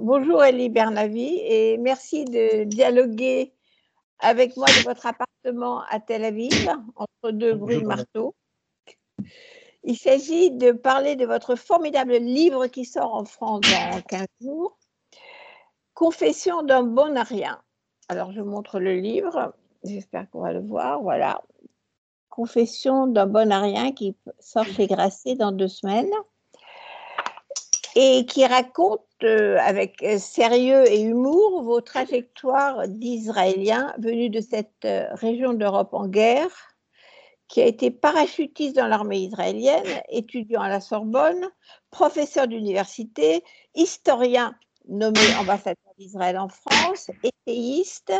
bonjour Elie Bernavi et merci de dialoguer avec moi de votre appartement à Tel Aviv, entre deux bruits de marteau. Il s'agit de parler de votre formidable livre qui sort en France dans 15 jours, Confession d'un bon à rien. Alors, je montre le livre, j'espère qu'on va le voir. Voilà. Confession d'un bon à rien qui sort chez Grasset dans deux semaines et qui raconte euh, avec euh, sérieux et humour vos trajectoires d'Israéliens venus de cette euh, région d'Europe en guerre, qui a été parachutiste dans l'armée israélienne, étudiant à la Sorbonne, professeur d'université, historien nommé ambassadeur d'Israël en France, essayiste,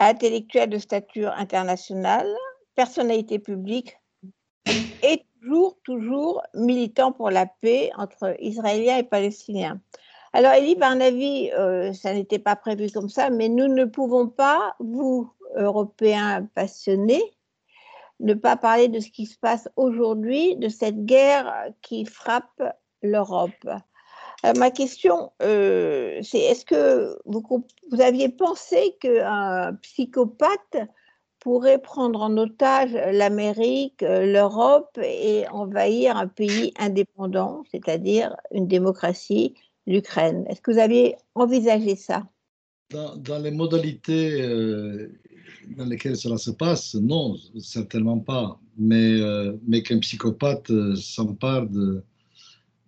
intellectuel de stature internationale, personnalité publique et toujours, militant pour la paix entre Israéliens et Palestiniens. Alors, Elie Barnavi, euh, ça n'était pas prévu comme ça, mais nous ne pouvons pas, vous, Européens passionnés, ne pas parler de ce qui se passe aujourd'hui, de cette guerre qui frappe l'Europe. ma question, euh, c'est est-ce que vous, vous aviez pensé qu'un psychopathe pourrait prendre en otage l'Amérique, euh, l'Europe et envahir un pays indépendant, c'est-à-dire une démocratie, l'Ukraine. Est-ce que vous aviez envisagé ça? Dans, les modalités euh, dans lesquelles cela se passe, non, certainement pas. Mais, euh, qu'un psychopathe s'empare de,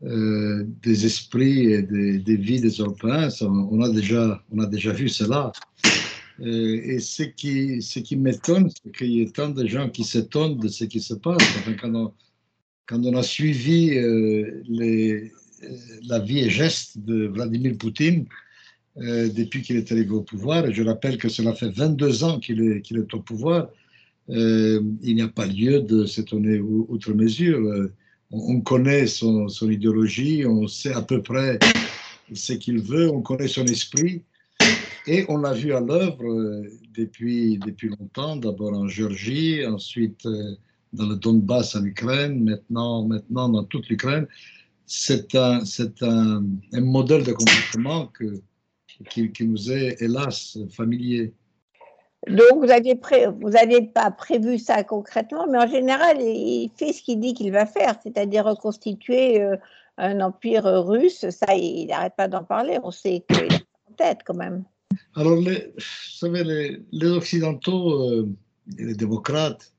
des esprits et des, vies des Européens, on a déjà vu cela. Euh, et ce qui, ce qui m'étonne, c'est qu'il y ait tant de gens qui s'étonnent de ce qui se passe. quand, on, a suivi euh, euh, la vie et geste de Vladimir Poutine depuis qu'il est arrivé au pouvoir, et je rappelle que cela fait 22 ans qu'il est, au pouvoir, il n'y a pas lieu de s'étonner outre mesure. On, on connaît son idéologie, on sait à peu près ce qu'il veut, on connaît son esprit. Et on l'a vu à l'œuvre euh, depuis, depuis longtemps, d'abord en Géorgie, ensuite euh, dans le Donbass en Ukraine, maintenant, maintenant dans toute l'Ukraine. C'est un, un, un, modèle de comportement que, qui, qui, nous est hélas familier. Donc, vous n'aviez vous pas prévu ça concrètement, mais en général, il fait ce qu'il dit qu'il va faire, c'est-à-dire reconstituer euh, un empire russe. Ça, il n'arrête pas d'en parler. On sait qu'il a en tête quand même. Alors, les, vous savez, les, Occidentaux euh, et les démocrates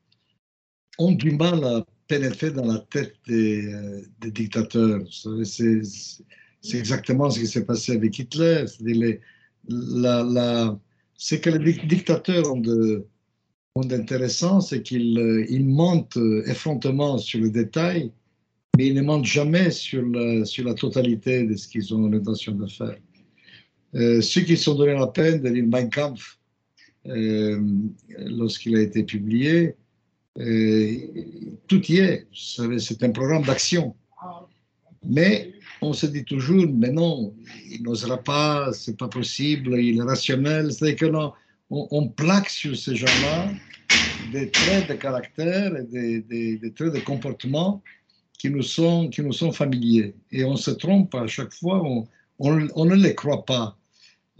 ont du mal à pénétrer dans la tête des, euh, dictateurs. C'est exactement ce qui s'est passé avec Hitler. Les, la, la, ce que les dictateurs ont de d'intéressant, c'est qu'ils euh, mentent effrontément sur le détail, mais ils ne mentent jamais sur la totalité de ce qu'ils ont l'intention de faire. Euh, ceux qui se sont donné la peine de lire Mein Kampf euh, lorsqu'il a été publié, euh, tout y est. C'est un programme d'action. Mais on se dit toujours, mais non, il n'osera pas, c'est pas possible, il est rationnel. C'est-à-dire que non, on, plaque sur ces gens-là des traits de caractère et des, traits de comportement qui nous, sont, familiers. Et on se trompe à chaque fois, on ne les croit pas.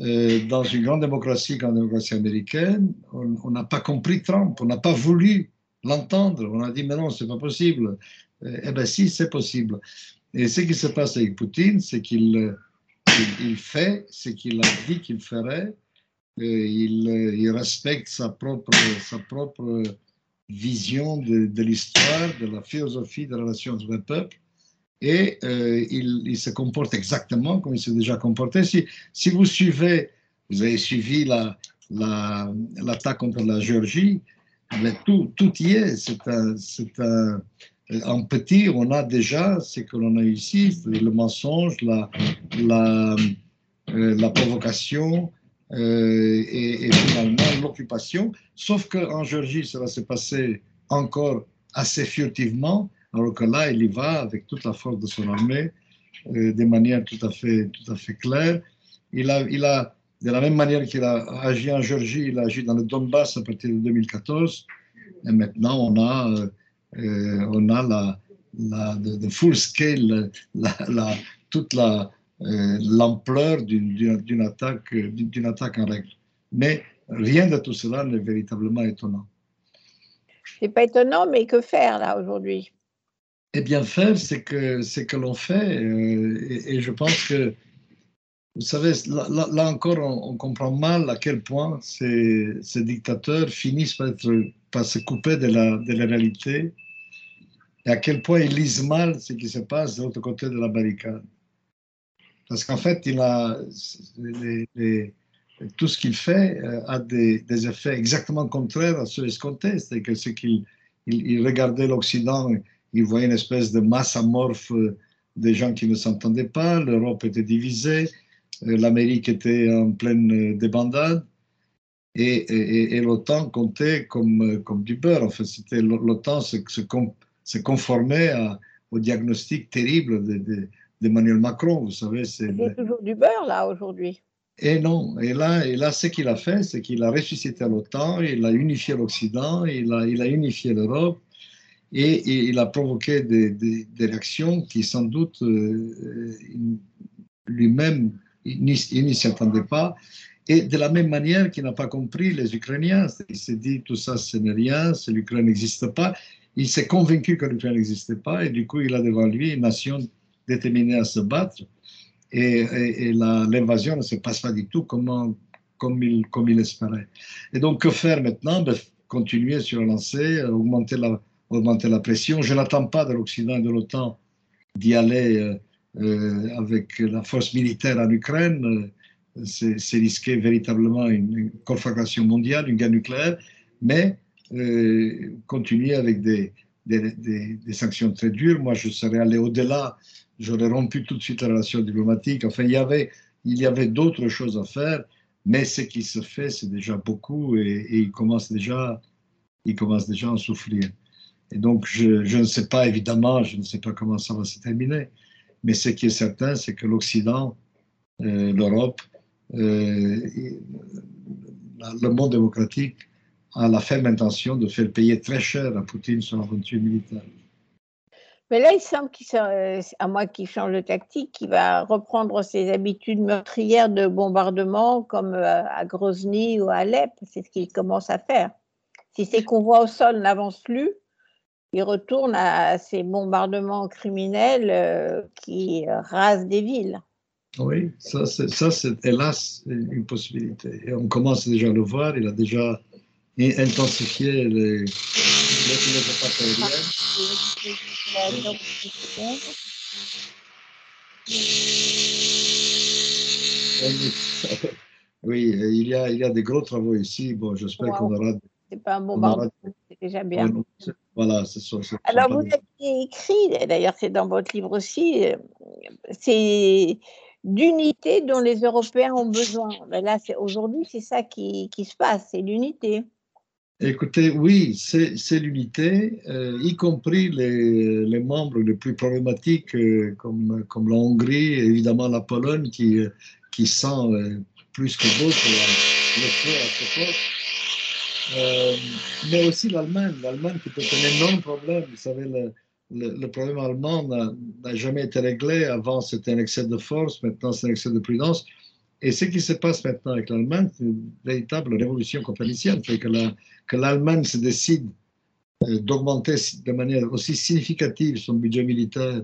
Euh, dans une grande démocratie comme la démocratie américaine, on n'a pas compris Trump, on n'a pas voulu l'entendre. On a dit, mais non, c'est pas possible. Euh, eh bien, si, c'est possible. Et ce qui se passe avec Poutine, c'est qu'il euh, fait ce qu'il a dit qu'il ferait. Il, respecte sa propre, vision de, de l'histoire, de la philosophie de la relation entre les peuples et euh, il, se comporte exactement comme il s'est déjà comporté. Si, si, vous suivez, vous avez suivi l'attaque la, la, contre la Géorgie, mais tout, tout y est. C'est un, un, en petit, on a déjà ce que l'on a ici, le mensonge, la, la, euh, la provocation euh, et, et, finalement l'occupation. Sauf qu'en Géorgie, cela s'est passé encore assez furtivement alors que là, il y va avec toute la force de son armée, euh, de manière tout à fait, tout à fait claire. Il a, il a, de la même manière qu'il a agi en Géorgie, il a agi dans le Donbass à partir de 2014. Et maintenant, on a, euh, euh, on a la, la full scale, la, toute la, l'ampleur d'une attaque, d'une attaque en règle. Mais rien de tout cela n'est véritablement étonnant. C'est pas étonnant, mais que faire là aujourd'hui? Eh bien, faire, c'est que, c'est que l'on fait. et, je pense que vous savez, là, encore, on, comprend mal à quel point ces, dictateurs finissent par, se couper de la, de la réalité et à quel point ils lisent mal ce qui se passe de l'autre côté de la barricade. Parce qu'en fait, il a, tout ce qu'il fait euh, a des, des, effets exactement contraires à ceux escomptés. C'est que ce qu'il il, regardait l'Occident, il voyait une espèce de masse amorphe euh, des gens qui ne s'entendaient pas, l'Europe était divisée, euh, l'Amérique était en pleine euh, débandade et, et, l'OTAN comptait comme, comme du beurre. En fait, c'était l'OTAN se, se, conformait au diagnostic terrible d'Emmanuel de, Macron. Vous savez, c'est toujours du beurre là aujourd'hui. Et non. Et là, et là ce qu'il a fait, c'est qu'il a ressuscité l'OTAN, il a unifié l'Occident, il a, il a unifié l'Europe. Et, il a provoqué des, des, réactions qui, sans doute, lui-même il n'y s'y attendait pas. Et de la même manière qu'il n'a pas compris les Ukrainiens, il s'est dit tout ça, ce n'est rien, l'Ukraine n'existe pas. Il s'est convaincu que l'Ukraine n'existait pas et du coup, il a devant lui une nation déterminée à se battre. Et, et, l'invasion ne se passe pas du tout comme, comme, il, comme il espérait. Et donc, que faire maintenant? Ben, Continuer sur la lancée, augmenter la, augmenter la pression. Je n'attends pas de l'Occident et de l'OTAN d'y aller. Euh, euh, avec la force militaire en Ukraine, euh, c'est risquer véritablement une, conflagration mondiale, une guerre nucléaire, mais continuer avec des, sanctions très dures. Moi, je serais allé au-delà, j'aurais rompu tout de suite la relation diplomatique. Enfin, il y avait, il y avait d'autres choses à faire, mais ce qui se fait, c'est déjà beaucoup et, et, il, commence déjà, il commence déjà à en souffrir. Et donc, je, ne sais pas, évidemment, je ne sais pas comment ça va se terminer. Mais ce qui est certain, c'est que l'Occident, euh, l'Europe, euh, le monde démocratique a la ferme intention de faire payer très cher à Poutine son aventure militaire. Mais là, il semble, à moins qu'il change de tactique, qu'il va reprendre ses habitudes meurtrières de bombardement comme euh, à Grozny ou à Alep. C'est ce qu'il commence à faire. Si ses convois au sol n'avancent plus, il retourne à ces bombardements criminels euh, qui rasent des villes. Oui, ça c'est hélas une possibilité. Et on commence déjà à le voir, il a déjà intensifié les, les, attaques aériennes. Oui, il y, a, il y a des gros travaux ici. Bon, j'espère qu'on aura. C'est pas un bombardement, c'est déjà bien. Voilà, c'est ça. Alors, vous avez écrit, d'ailleurs, c'est dans votre livre aussi, euh, c'est d'unité dont les Européens ont besoin. Mais là, aujourd'hui, c'est ça qui, qui, se passe, c'est l'unité. Écoutez, oui, c'est l'unité, euh, y compris les, les, membres les plus problématiques euh, comme, comme la Hongrie et évidemment la Pologne qui, qui sent plus que d'autres le feu à ce poste. Euh, mais aussi l'Allemagne. L'Allemagne qui peut être un énorme problème. Vous savez, le, le, problème allemand n'a jamais été réglé. Avant, c'était un excès de force. Maintenant, c'est un excès de prudence. Et ce qui se passe maintenant avec l'Allemagne, c'est une véritable révolution copernicienne. C'est que l'Allemagne se décide euh, d'augmenter de manière aussi significative son budget militaire,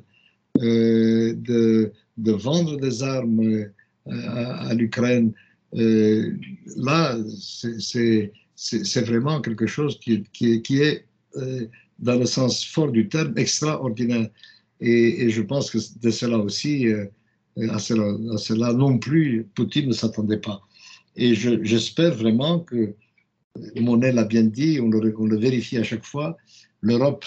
euh, de, de, vendre des armes à, à l'Ukraine. là, c'est c'est vraiment quelque chose qui, est, euh, dans le sens fort du terme, extraordinaire. Et, je pense que de cela aussi, euh, à, cela, non plus, Poutine ne s'attendait pas. Et j'espère vraiment que, Monet l'a bien dit, on le, vérifie à chaque fois, l'Europe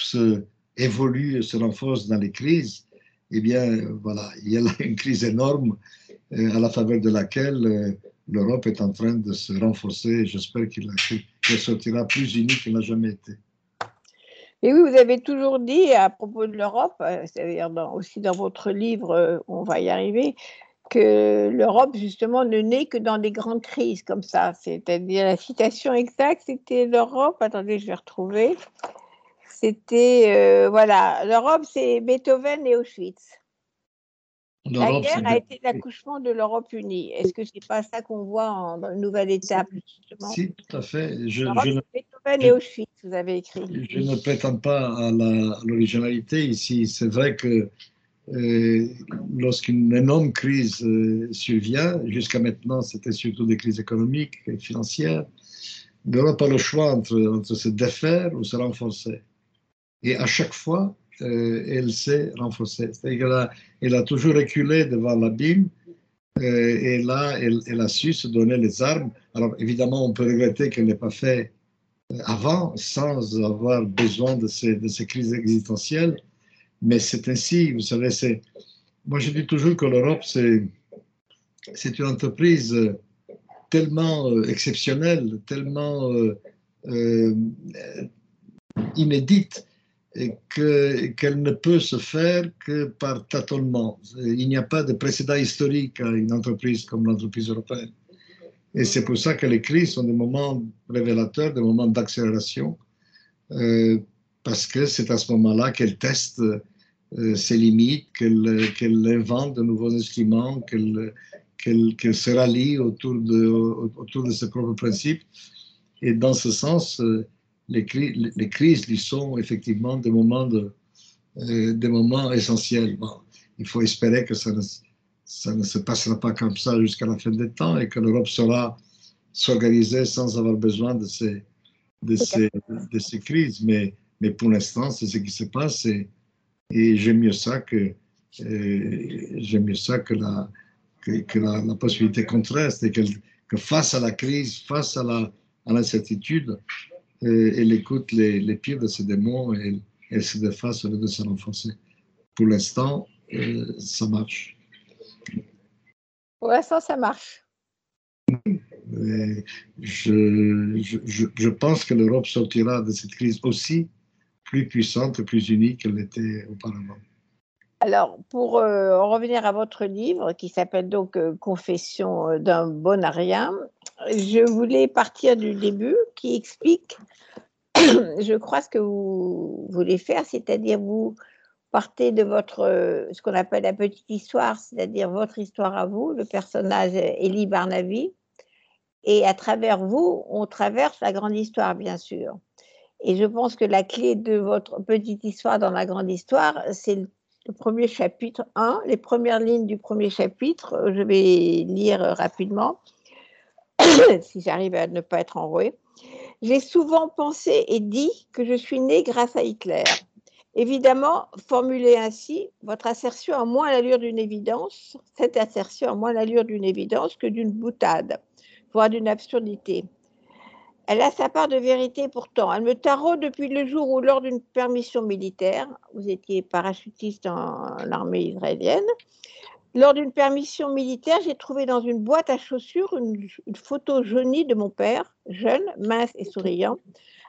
évolue, se renforce dans les crises. Eh bien, voilà, il y a une crise énorme euh, à la faveur de laquelle l'Europe est en train de se renforcer j'espère qu'il sortira plus uni qu'il n'a jamais été. Et oui, vous avez toujours dit à propos de l'Europe, euh, c'est-à-dire aussi dans votre livre, euh, on va y arriver, que l'Europe, justement, ne naît que dans des grandes crises comme ça. C'est-à-dire, la citation exacte, c'était l'Europe, attendez, je vais retrouver. C'était, euh, voilà, l'Europe, c'est Beethoven et Auschwitz. La guerre a été l'accouchement de l'Europe unie. Est-ce que ce n'est pas ça qu'on voit en, dans une nouvelle étape justement? Si, tout à fait. Je, je ne, Beethoven et Auschwitz, vous avez écrit. Je ne prétends pas à l'originalité ici. C'est vrai que euh, lorsqu'une énorme crise euh, survient, jusqu'à maintenant c'était surtout des crises économiques et financières, l'Europe a le choix entre, entre se défaire ou se renforcer. Et à chaque fois, euh, elle s'est renforcée. C'est-à-dire qu'elle a, elle a toujours reculé devant l'abîme euh, et là, elle, a su se donner les armes. Alors évidemment, on peut regretter qu'elle n'ait pas fait euh, avant, sans avoir besoin de ces, crises existentielles, mais c'est ainsi, vous savez, c'est... Moi, je dis toujours que l'Europe, c'est, une entreprise tellement exceptionnelle, tellement euh, inédite, qu'elle ne peut se faire que par tâtonnement. Il n'y a pas de précédent historique à une entreprise comme l'entreprise européenne. Et c'est pour ça que les crises sont des moments révélateurs, des moments d'accélération, euh, parce que c'est à ce moment-là qu'elle teste euh, ses limites, qu'elle invente de nouveaux instruments, qu'elle se rallie autour de, autour de ses propres principes. Et dans ce sens, euh, les, les, crises lui sont effectivement des moments, de, euh, des moments essentiels. il faut espérer que ça ne, ça ne se passera pas comme ça jusqu'à la fin des temps et que l'Europe saura s'organiser sans avoir besoin de ces, de ces, de ces crises. Mais, mais pour l'instant, c'est ce qui se passe et, et j'aime mieux ça que, euh, mieux ça que la, que, la, la, possibilité contraire, c'est que, que face à la crise, face à l'incertitude, elle écoute les, les, pires de ses démons et elle, se déface au lieu de se renforcer. Pour l'instant, euh, ça marche. Pour l'instant, ça marche. Je, je, je, pense que l'Europe sortira de cette crise aussi plus puissante et plus unie qu'elle l'était auparavant. Alors, pour euh, revenir à votre livre qui s'appelle donc euh, Confession d'un bonarien, je voulais partir du début qui explique, je crois, ce que vous voulez faire, c'est-à-dire vous partez de votre, ce qu'on appelle la petite histoire, c'est-à-dire votre histoire à vous, le personnage Élie Barnaby, et à travers vous, on traverse la grande histoire, bien sûr. Et je pense que la clé de votre petite histoire dans la grande histoire, c'est le premier chapitre 1, les premières lignes du premier chapitre. Je vais lire rapidement, si j'arrive à ne pas être enrouée. J'ai souvent pensé et dit que je suis né grâce à Hitler. Évidemment, formulée ainsi, votre assertion a moins l'allure d'une évidence, cette assertion a moins l'allure d'une évidence que d'une boutade, voire d'une absurdité. Elle a sa part de vérité pourtant. Elle me taraude depuis le jour où, lors d'une permission militaire, vous étiez parachutiste en l'armée israélienne, lors d'une permission militaire, j'ai trouvé dans une boîte à chaussures une, une, photo jaunie de mon père, jeune, mince et souriant,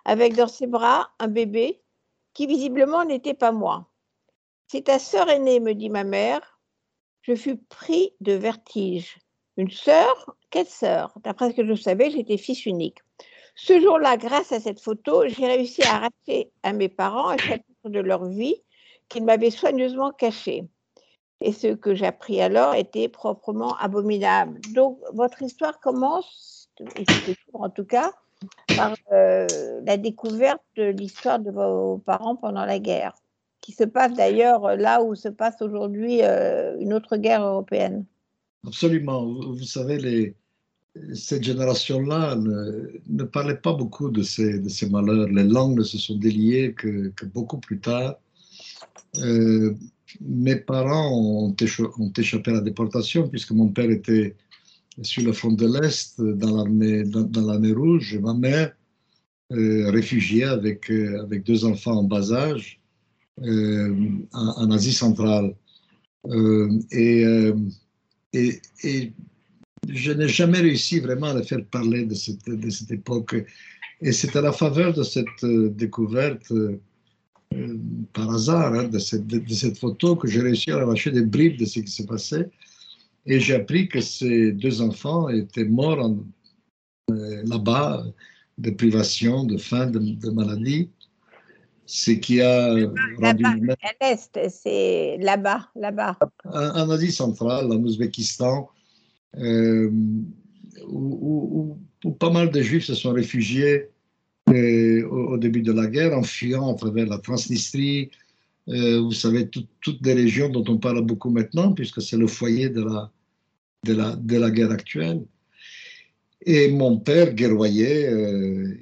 avec dans ses bras un bébé qui visiblement n'était pas moi. C'est ta sœur aînée, me dit ma mère. Je fus pris de vertige. Une sœur? Quelle sœur? D'après ce que je savais, j'étais fils unique. Ce jour-là, grâce à cette photo, j'ai réussi à arracher à mes parents un chapitre de leur vie qu'ils m'avaient soigneusement caché. Et ce que j'appris alors était proprement abominable. Donc, votre histoire commence, en tout cas, par euh, la découverte de l'histoire de vos parents pendant la guerre, qui se passe d'ailleurs là où se passe aujourd'hui euh, une autre guerre européenne. Absolument. Vous, savez, cette génération-là ne, parlait pas beaucoup de ces, malheurs. Les langues ne se sont déliées que, beaucoup plus tard. Euh, mes parents ont, échappé à la déportation puisque mon père était sur le front de l'Est dans l'armée dans, dans rouge et ma mère euh, réfugiée avec, euh, avec deux enfants en bas âge euh, en, Asie centrale. Et, et, et je n'ai jamais réussi vraiment à le faire parler de cette, de cette époque. Et c'est à la faveur de cette découverte, par hasard, hein, de, cette, de, de, cette, photo que j'ai réussi à arracher des bribes de ce qui s'est passé. Et j'ai appris que ces deux enfants étaient morts euh, là-bas de privation, de faim, de, de maladie. ce qui a rendu... À l'Est, c'est là-bas, là-bas. En, Asie centrale, en Ouzbékistan, euh, où, pas mal de Juifs se sont réfugiés euh, au, début de la guerre, en fuyant à travers la Transnistrie, euh, vous savez, toutes des régions dont on parle beaucoup maintenant, puisque c'est le foyer de la, de, la, de la guerre actuelle. Et mon père guerroyait, euh,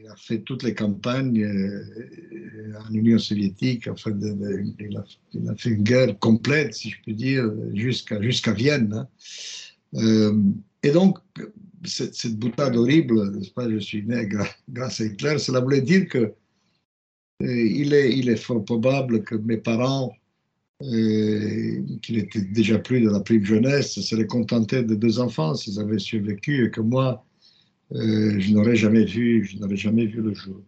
il, a, fait toutes les campagnes en Union soviétique, enfin, il, a, fait une guerre complète, si je puis dire, jusqu'à jusqu'à Vienne. Hein. et donc, cette, boutade horrible, n'est-ce pas, je suis né grâce à Hitler, cela voulait dire que euh, il, est, fort probable que mes parents, euh, qui n'étaient déjà plus de la prime jeunesse, seraient contentés de deux enfants s'ils avaient survécu et que moi, euh, je n'aurais jamais vu, je n'aurais jamais vu le jour.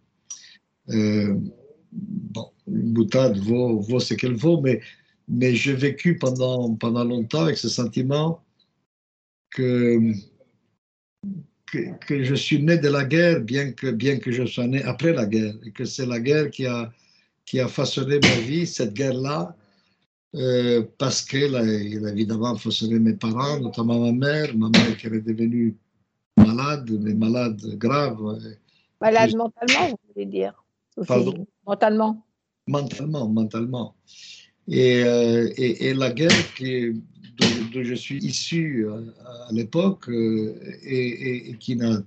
bon, une boutade vaut, ce qu'elle vaut, mais, j'ai vécu pendant longtemps avec ce sentiment que que, je suis né de la guerre, bien que, bien que je sois né après la guerre, et que c'est la guerre qui a, qui a façonné ma vie, cette guerre-là, euh, parce qu'elle a, évidemment façonné mes parents, notamment ma mère, ma mère qui est devenue malade, mais malade grave. Malade mentalement, vous voulez dire Pardon? Mentalement Mentalement, mentalement. Et, euh, et, et, la guerre qui, dont, je suis issu euh, à, l'époque euh, et, qui n'a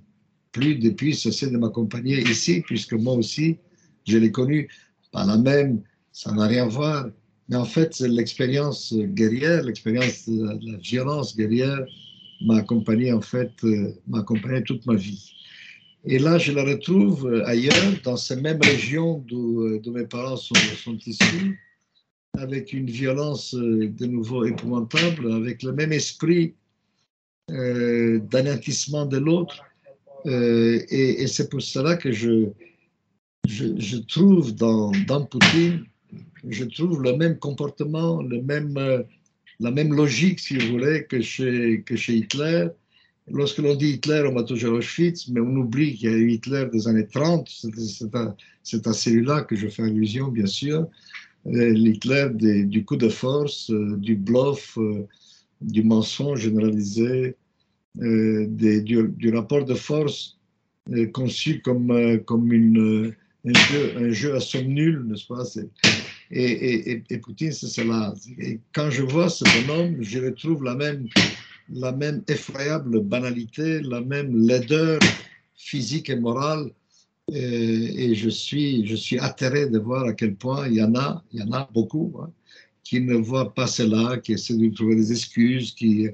plus depuis cessé de m'accompagner ici, puisque moi aussi, je l'ai connu. Pas la même, ça n'a rien à voir. Mais en fait, l'expérience guerrière, l'expérience de, la violence guerrière m'a accompagné, en fait, euh, m'a accompagné toute ma vie. Et là, je la retrouve ailleurs, dans ces mêmes régions d'où mes parents sont issus avec une violence euh, de nouveau épouvantable, avec le même esprit euh, d'anéantissement de l'autre. Euh, et, c'est pour cela que je, je, trouve dans, dans, Poutine, je trouve le même comportement, le même, la même logique, si vous voulez, que chez, que chez Hitler. Lorsque l'on dit Hitler, on va toujours Auschwitz, mais on oublie qu'il y a eu Hitler des années 30. C'est à, à celui-là que je fais allusion, bien sûr. Euh, l'Hitler du coup de force, euh, du bluff, euh, du mensonge généralisé, du, rapport de force conçu comme, comme une, un, jeu, un jeu à somme nulle, n'est-ce pas? Et, et, et, Poutine, c'est cela. Et quand je vois ce bonhomme, je retrouve la même, la même effroyable banalité, la même laideur physique et morale et, je, suis, je suis atterré de voir à quel point il y en a, il y en a beaucoup, hein, qui ne voient pas cela, qui essaient de trouver des excuses, qui,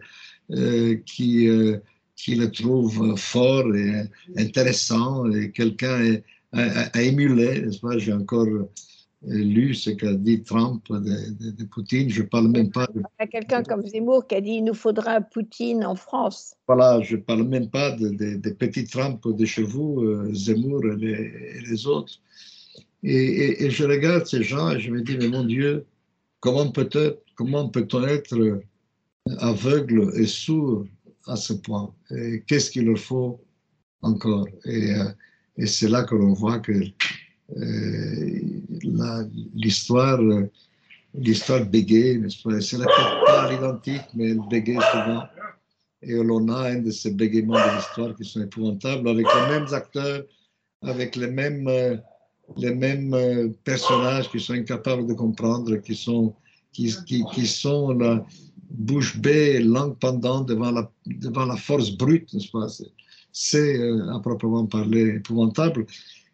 euh, qui, euh, qui le trouvent fort et intéressant, et quelqu'un à, à, émuler, n'est-ce pas? J'ai encore lu ce qu'a dit Trump de, Poutine. Je ne parle même pas de. Il y a quelqu'un comme Zemmour qui a dit il nous faudra Poutine en France. Voilà, je ne parle même pas des de, petits Trump de chez vous, euh, Zemmour et les, les autres. Et, et, je regarde ces gens et je me dis mais mon Dieu, comment peut-on comment peut être aveugle et sourd à ce point? Qu'est-ce qu'il leur faut encore? Et, euh, et c'est là que l'on voit que euh, l'histoire l'histoire bégaye, c'est la pas identique, mais elle bégaye souvent. Et on a un de ces bégaiements de l'histoire qui sont épouvantables, avec les mêmes acteurs, avec les mêmes, les mêmes euh, personnages qui sont incapables de comprendre, qui sont, qui, qui, sont la bouche bée, langue pendante devant la, devant la force brute, n'est-ce pas? C'est euh, à proprement parler épouvantable.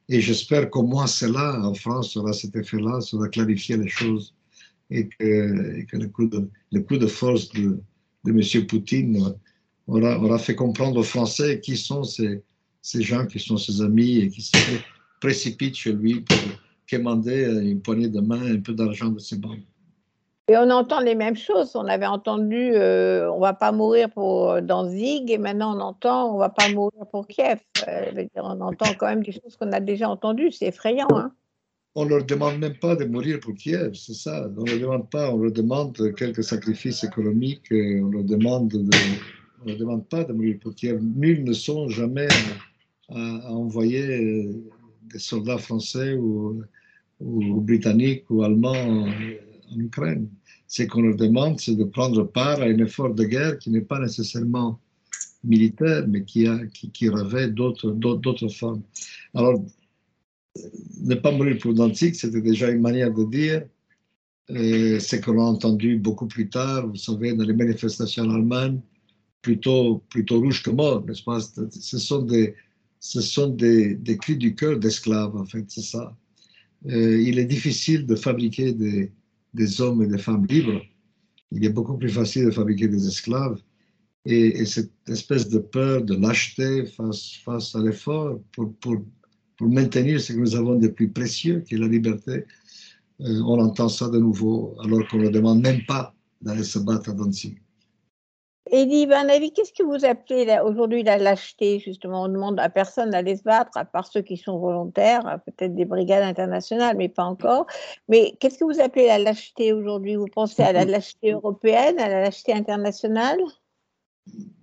Et j'espère qu'au moins cela, en France, aura cet effet-là, ça va les choses et que, le, coup de, force de, de M. Poutine aura, fait comprendre aux Français qui sont ces, gens qui sont ses amis et qui se précipitent chez lui pour quémander une poignée de main, un peu d'argent de ses banques. Et on entend les mêmes choses. On avait entendu euh, on va pas mourir pour euh, Danzig et maintenant on entend on va pas mourir pour Kiev. Euh, on entend quand même des choses qu'on a déjà entendues. C'est effrayant. Hein on ne leur demande même pas de mourir pour Kiev, c'est ça. On ne leur demande pas, on leur demande quelques sacrifices économiques, on leur leur demande pas de mourir pour Kiev. Nul ne songe jamais à, envoyer des soldats français ou britanniques ou allemands en Ukraine. Ce qu'on leur demande, c'est de prendre part à un effort de guerre qui n'est pas nécessairement militaire, mais qui, a, revêt d'autres formes. Alors, ne pas mourir pour Danzig, c'était déjà une manière de dire ce que l'on a entendu beaucoup plus tard, vous savez, dans les manifestations allemandes, plutôt, plutôt rouge que mort, n'est-ce pas? Ce sont ce des cris du cœur d'esclaves, en fait, c'est ça. Euh, il est difficile de fabriquer des, des, hommes et des femmes libres. Il est beaucoup plus facile de fabriquer des esclaves. Et, cette espèce de peur, de lâcheté face, à l'effort pour, pour, pour, maintenir ce que nous avons de plus précieux, qui est la liberté, euh, on entend ça de nouveau, alors qu'on ne demande même pas d'aller se battre à Danzig. Eddie Barnaby, qu'est-ce que vous appelez aujourd'hui la lâcheté Justement, on demande à personne d'aller se battre, à part ceux qui sont volontaires, peut-être des brigades internationales, mais pas encore. Mais qu'est-ce que vous appelez la lâcheté aujourd'hui? Vous pensez à la lâcheté européenne, à la lâcheté internationale?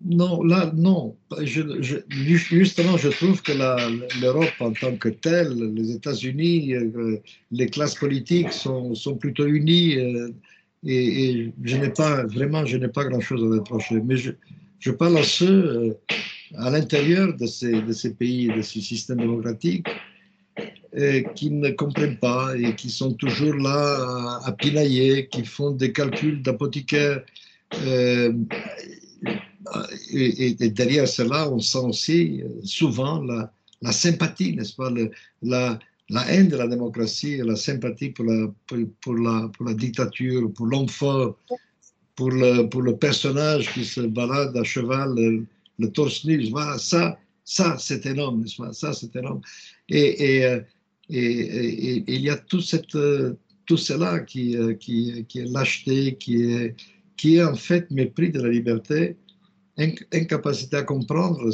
Non, là, non. justement, je trouve que l'Europe en tant que telle, les États-Unis, euh, les classes politiques sont, sont plutôt unies. Et, je n'ai pas, vraiment, je n'ai pas grand-chose à reprocher. Mais je, parle à ceux euh, à l'intérieur de ces, pays, de ces systèmes démocratiques, euh, qui ne comprennent pas et qui sont toujours là à, pinailler, qui font des calculs d'apothicaire. Euh, et, derrière cela, on sent aussi souvent la, sympathie, n'est-ce pas, la, la haine de la démocratie la sympathie pour la, pour, la, pour la dictature, pour l'homme pour le, pour le personnage qui se balade à cheval, le, torse nu. Ça, ça c'est énorme, Ça, c'est énorme. Et, et, et, il y a tout, cette, tout cela qui, qui, qui est lâcheté, qui est, qui est en fait mépris de la liberté, incapacité à comprendre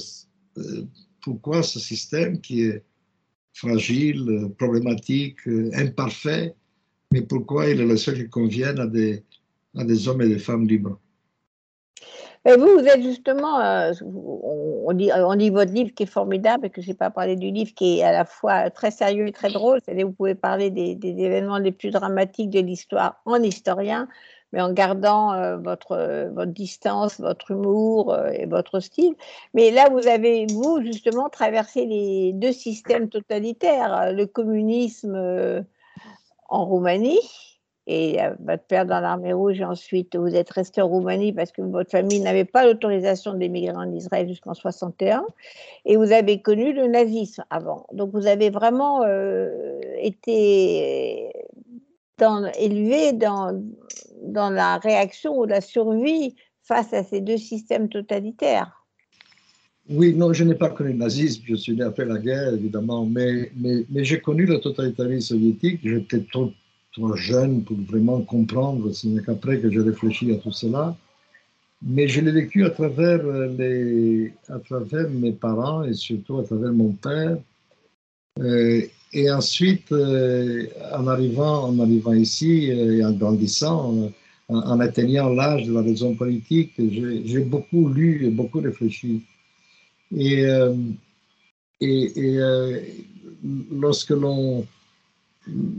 euh, pourquoi ce système qui est fragile, problématique, imparfait, mais pourquoi il est le seul qui convienne à des, hommes et des femmes libres? Et vous, vous êtes justement, euh, on, dit, votre livre qui est formidable, et que je n'ai pas parlé du livre qui est à la fois très sérieux et très drôle. C'est-à-dire vous pouvez parler des, événements les plus dramatiques de l'histoire en historien, mais en gardant euh, votre, euh, votre distance, votre humour euh, et votre style. Mais là, vous avez, vous, justement, traversé les deux systèmes totalitaires, le communisme en Roumanie, et votre père dans l'armée rouge, et ensuite vous êtes resté en Roumanie parce que votre famille n'avait pas l'autorisation d'émigrer en Israël jusqu'en 61, et vous avez connu le nazisme avant. Donc vous avez vraiment été élevé dans, dans la réaction ou la survie face à ces deux systèmes totalitaires. Oui, non, je n'ai pas connu le nazisme, je suis né après la guerre, évidemment, mais, mais, j'ai connu le totalitarisme soviétique, j'étais trop, jeune pour vraiment comprendre, ce n'est qu'après que j'ai réfléchi à tout cela, mais je l'ai vécu à travers, les, à travers mes parents et surtout à travers mon père. Euh, et ensuite, euh, en, arrivant, en arrivant ici euh, et en grandissant, en, atteignant l'âge de la raison politique, j'ai beaucoup lu et beaucoup réfléchi. Et, euh, et, lorsque l'on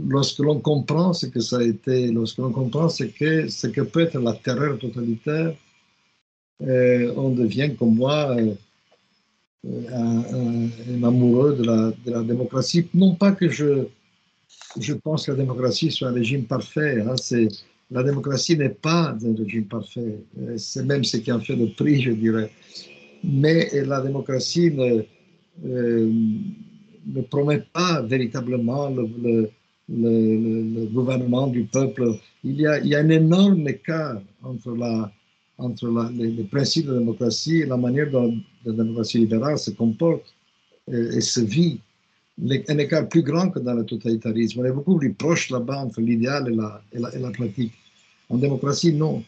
lorsque l'on comprend ce que ça a été, lorsque l'on comprend ce que, ce que peut être la terreur totalitaire, on devient comme moi un, amoureux de la, démocratie. Non pas que je, pense que la démocratie soit un régime parfait. Hein, c'est, la démocratie n'est pas un régime parfait. C'est même ce qui en fait le prix, je dirais. Mais la démocratie ne, euh, promet pas véritablement le, gouvernement du peuple. Il y, a, un énorme écart entre entre les, principes de la démocratie et la manière dont la démocratie libérale se comporte et, se vit. Un écart plus grand que dans le totalitarisme. On est beaucoup plus proche là-bas entre l'idéal et la, et, pratique. En démocratie, non.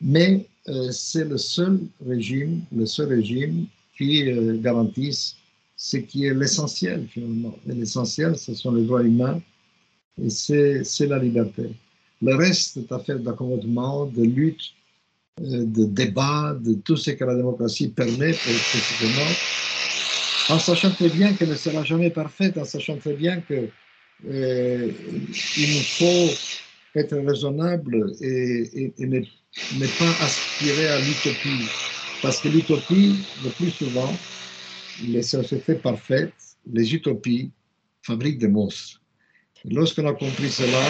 Mais euh, c'est le seul régime, le seul régime qui euh, garantisse ce qui est l'essentiel finalement. l'essentiel, ce sont les droits humains et c'est la liberté. Le reste est affaire d'accommodement, de lutte euh, de débat, de tout ce que la démocratie permet précisément, en sachant très bien qu'elle ne sera jamais parfaite, en sachant très bien que euh, il faut être raisonnable et, ne, pas aspirer à l'utopie. Parce que l'utopie, le plus souvent, les sociétés parfaites, les utopies, fabriquent des monstres. Lorsqu'on a compris cela,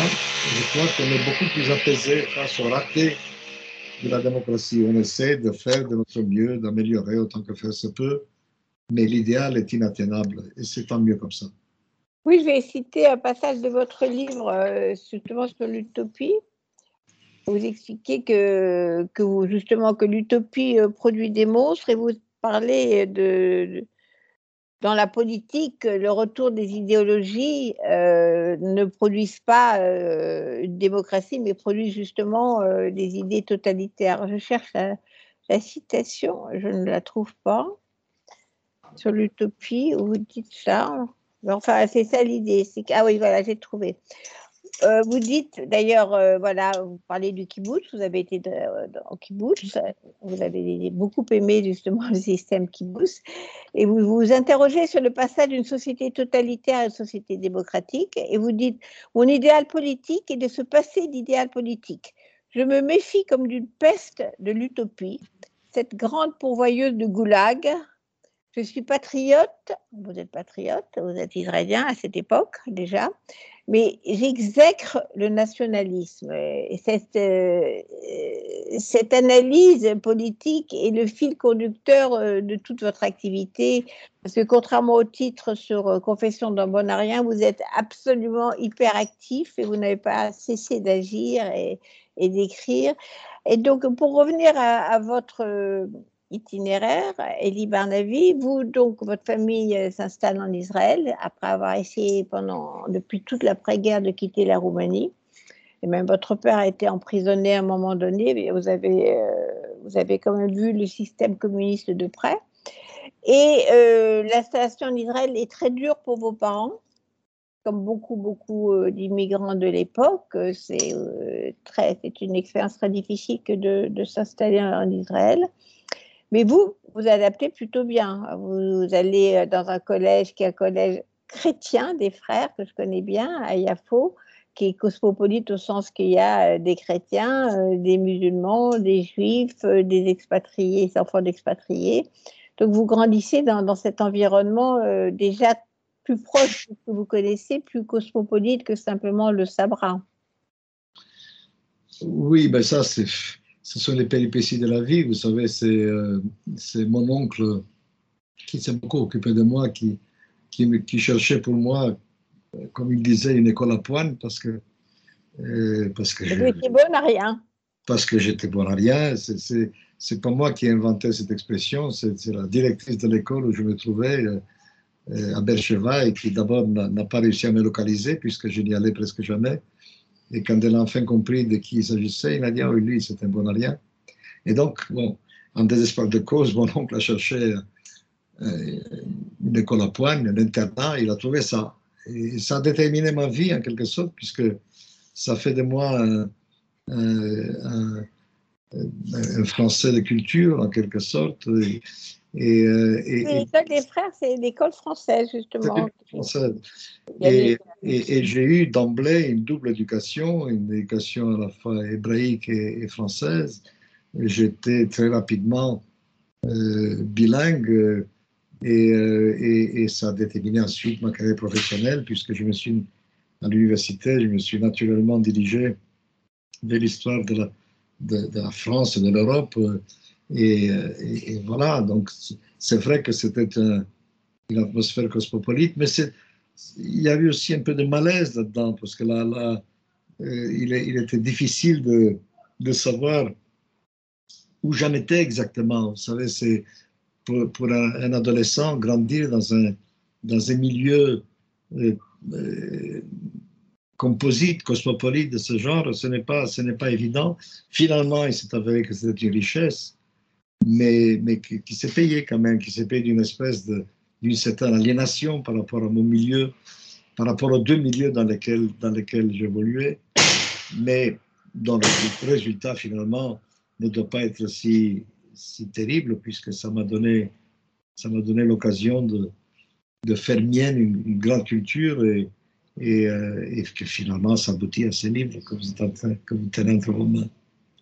je crois qu'on est beaucoup plus apaisé face au raté de la démocratie. On essaie de faire de notre mieux, d'améliorer autant que faire se peut, mais l'idéal est inatteignable et c'est tant mieux comme ça. Oui, je vais citer un passage de votre livre euh, justement sur l'utopie. Vous expliquez que, justement que l'utopie euh, produit des monstres et vous parlez de, dans la polique, le retour des idéologies euh, ne produisent pas euh, une démocratie, mais produisent justement euh, des idées totalitaires. Je cherche la, citation, je ne la trouve pas, sur l'utopie, où vous dites ça. Enfin, c'est ça l'idée. Ah oui, voilà, j'ai trouvé. Euh, vous dites d'ailleurs, euh, voilà, vous parlez du kibbutz, vous avez été au kibbutz, vous avez beaucoup aimé justement le système kibbutz, et vous vous interrogez sur le passage d'une société totalitaire à une société démocratique, et vous dites, mon idéal politique est de se passer d'idéal politique. Je me méfie comme d'une peste de l'utopie, cette grande pourvoyeuse de goulag. Je suis patriote, vous êtes patriote, vous êtes israélien à cette époque déjà, mais j'exècre le nationalisme. Et cette, euh, analyse politique est le fil conducteur euh, de toute votre activité, parce que contrairement au titre sur euh, Confession d'un bon rien, vous êtes absolument hyper actif et vous n'avez pas cessé d'agir et, d'écrire. Et donc, pour revenir à votre itinéraire, Elie Barnavi. Vous, donc, votre famille euh, s'installe en Israël après avoir essayé pendant, depuis toute l'après-guerre de quitter la Roumanie. Et même votre père a été emprisonné à un moment donné. Vous avez, euh, vous avez quand même vu le système communiste de près. Et euh, l'installation en Israël est très dure pour vos parents, comme beaucoup, beaucoup d'immigrants de l'époque. C'est très, une expérience très difficile que de, de s'installer en Israël. Mais vous, vous adaptez plutôt bien. Vous, allez euh, dans un collège qui est un collège chrétien des frères que je connais bien à Yafo, qui est cosmopolite au sens qu'il y a euh, des chrétiens, euh, des musulmans, des juifs, des expatriés, des enfants d'expatriés. Donc vous grandissez dans, cet environnement déjà plus proche que vous connaissez, plus cosmopolite que simplement le Sabra. Oui, ben ça c'est ce sont les péripéties de la vie. Vous savez, c'est euh, mon oncle qui s'est beaucoup occupé de moi, qui, qui, qui, cherchait pour moi, comme il disait, une école à pointe parce que. Euh, parce que j'étais bon à rien. Parce que j'étais bon à rien. C'est pas moi qui ai inventé cette expression, c'est la directrice de l'école où je me trouvais euh, à Bercheva et qui d'abord n'a pas réussi à me localiser puisque je n'y allais presque jamais. Et quand elle a enfin compris de qui il s'agissait, il m'a dit Ah oui, lui, c'est un bonarien. Et donc, bon, en désespoir de cause, mon oncle a cherché euh, une école à poigne, un internat, il a trouvé ça. Et ça a déterminé ma vie en quelque sorte, puisque ça fait de moi un Français de culture en quelque sorte. Et, euh, et, l'école des frères, c'est l'école française, justement. Française. Et, et j'ai eu d'emblée une double éducation, une éducation à la fois hébraïque et, française. J'étais très rapidement euh, bilingue euh, et, ça a déterminé ensuite ma carrière professionnelle, puisque je me suis, à l'université, je me suis naturellement dirigé vers l'histoire de la, de, la France et de l'Europe et, voilà, donc c'est vrai que c'était une atmosphère cosmopolite, mais il y avait aussi un peu de malaise là-dedans, parce que là, euh, il, il, était difficile de, de savoir où j'en étais exactement. Vous savez, c'est pour, un, adolescent, grandir dans un, dans un milieu euh, euh, composite, cosmopolite de ce genre, ce n'est pas, ce n'est pas évident. Finalement, il s'est avéré que c'était une richesse mais, mais qui, s'est payé quand même, qui s'est payé d'une espèce de, d'une certaine aliénation par rapport à mon milieu, par rapport aux deux milieux dans lesquels, dans lesquels j'évoluais, mais dont le résultat finalement ne doit pas être si, si terrible puisque ça m'a donné, ça m'a donné l'occasion de, de faire mienne une, grande culture et, et, et que finalement ça aboutit à ces livres que vous, en tenez entre vos mains.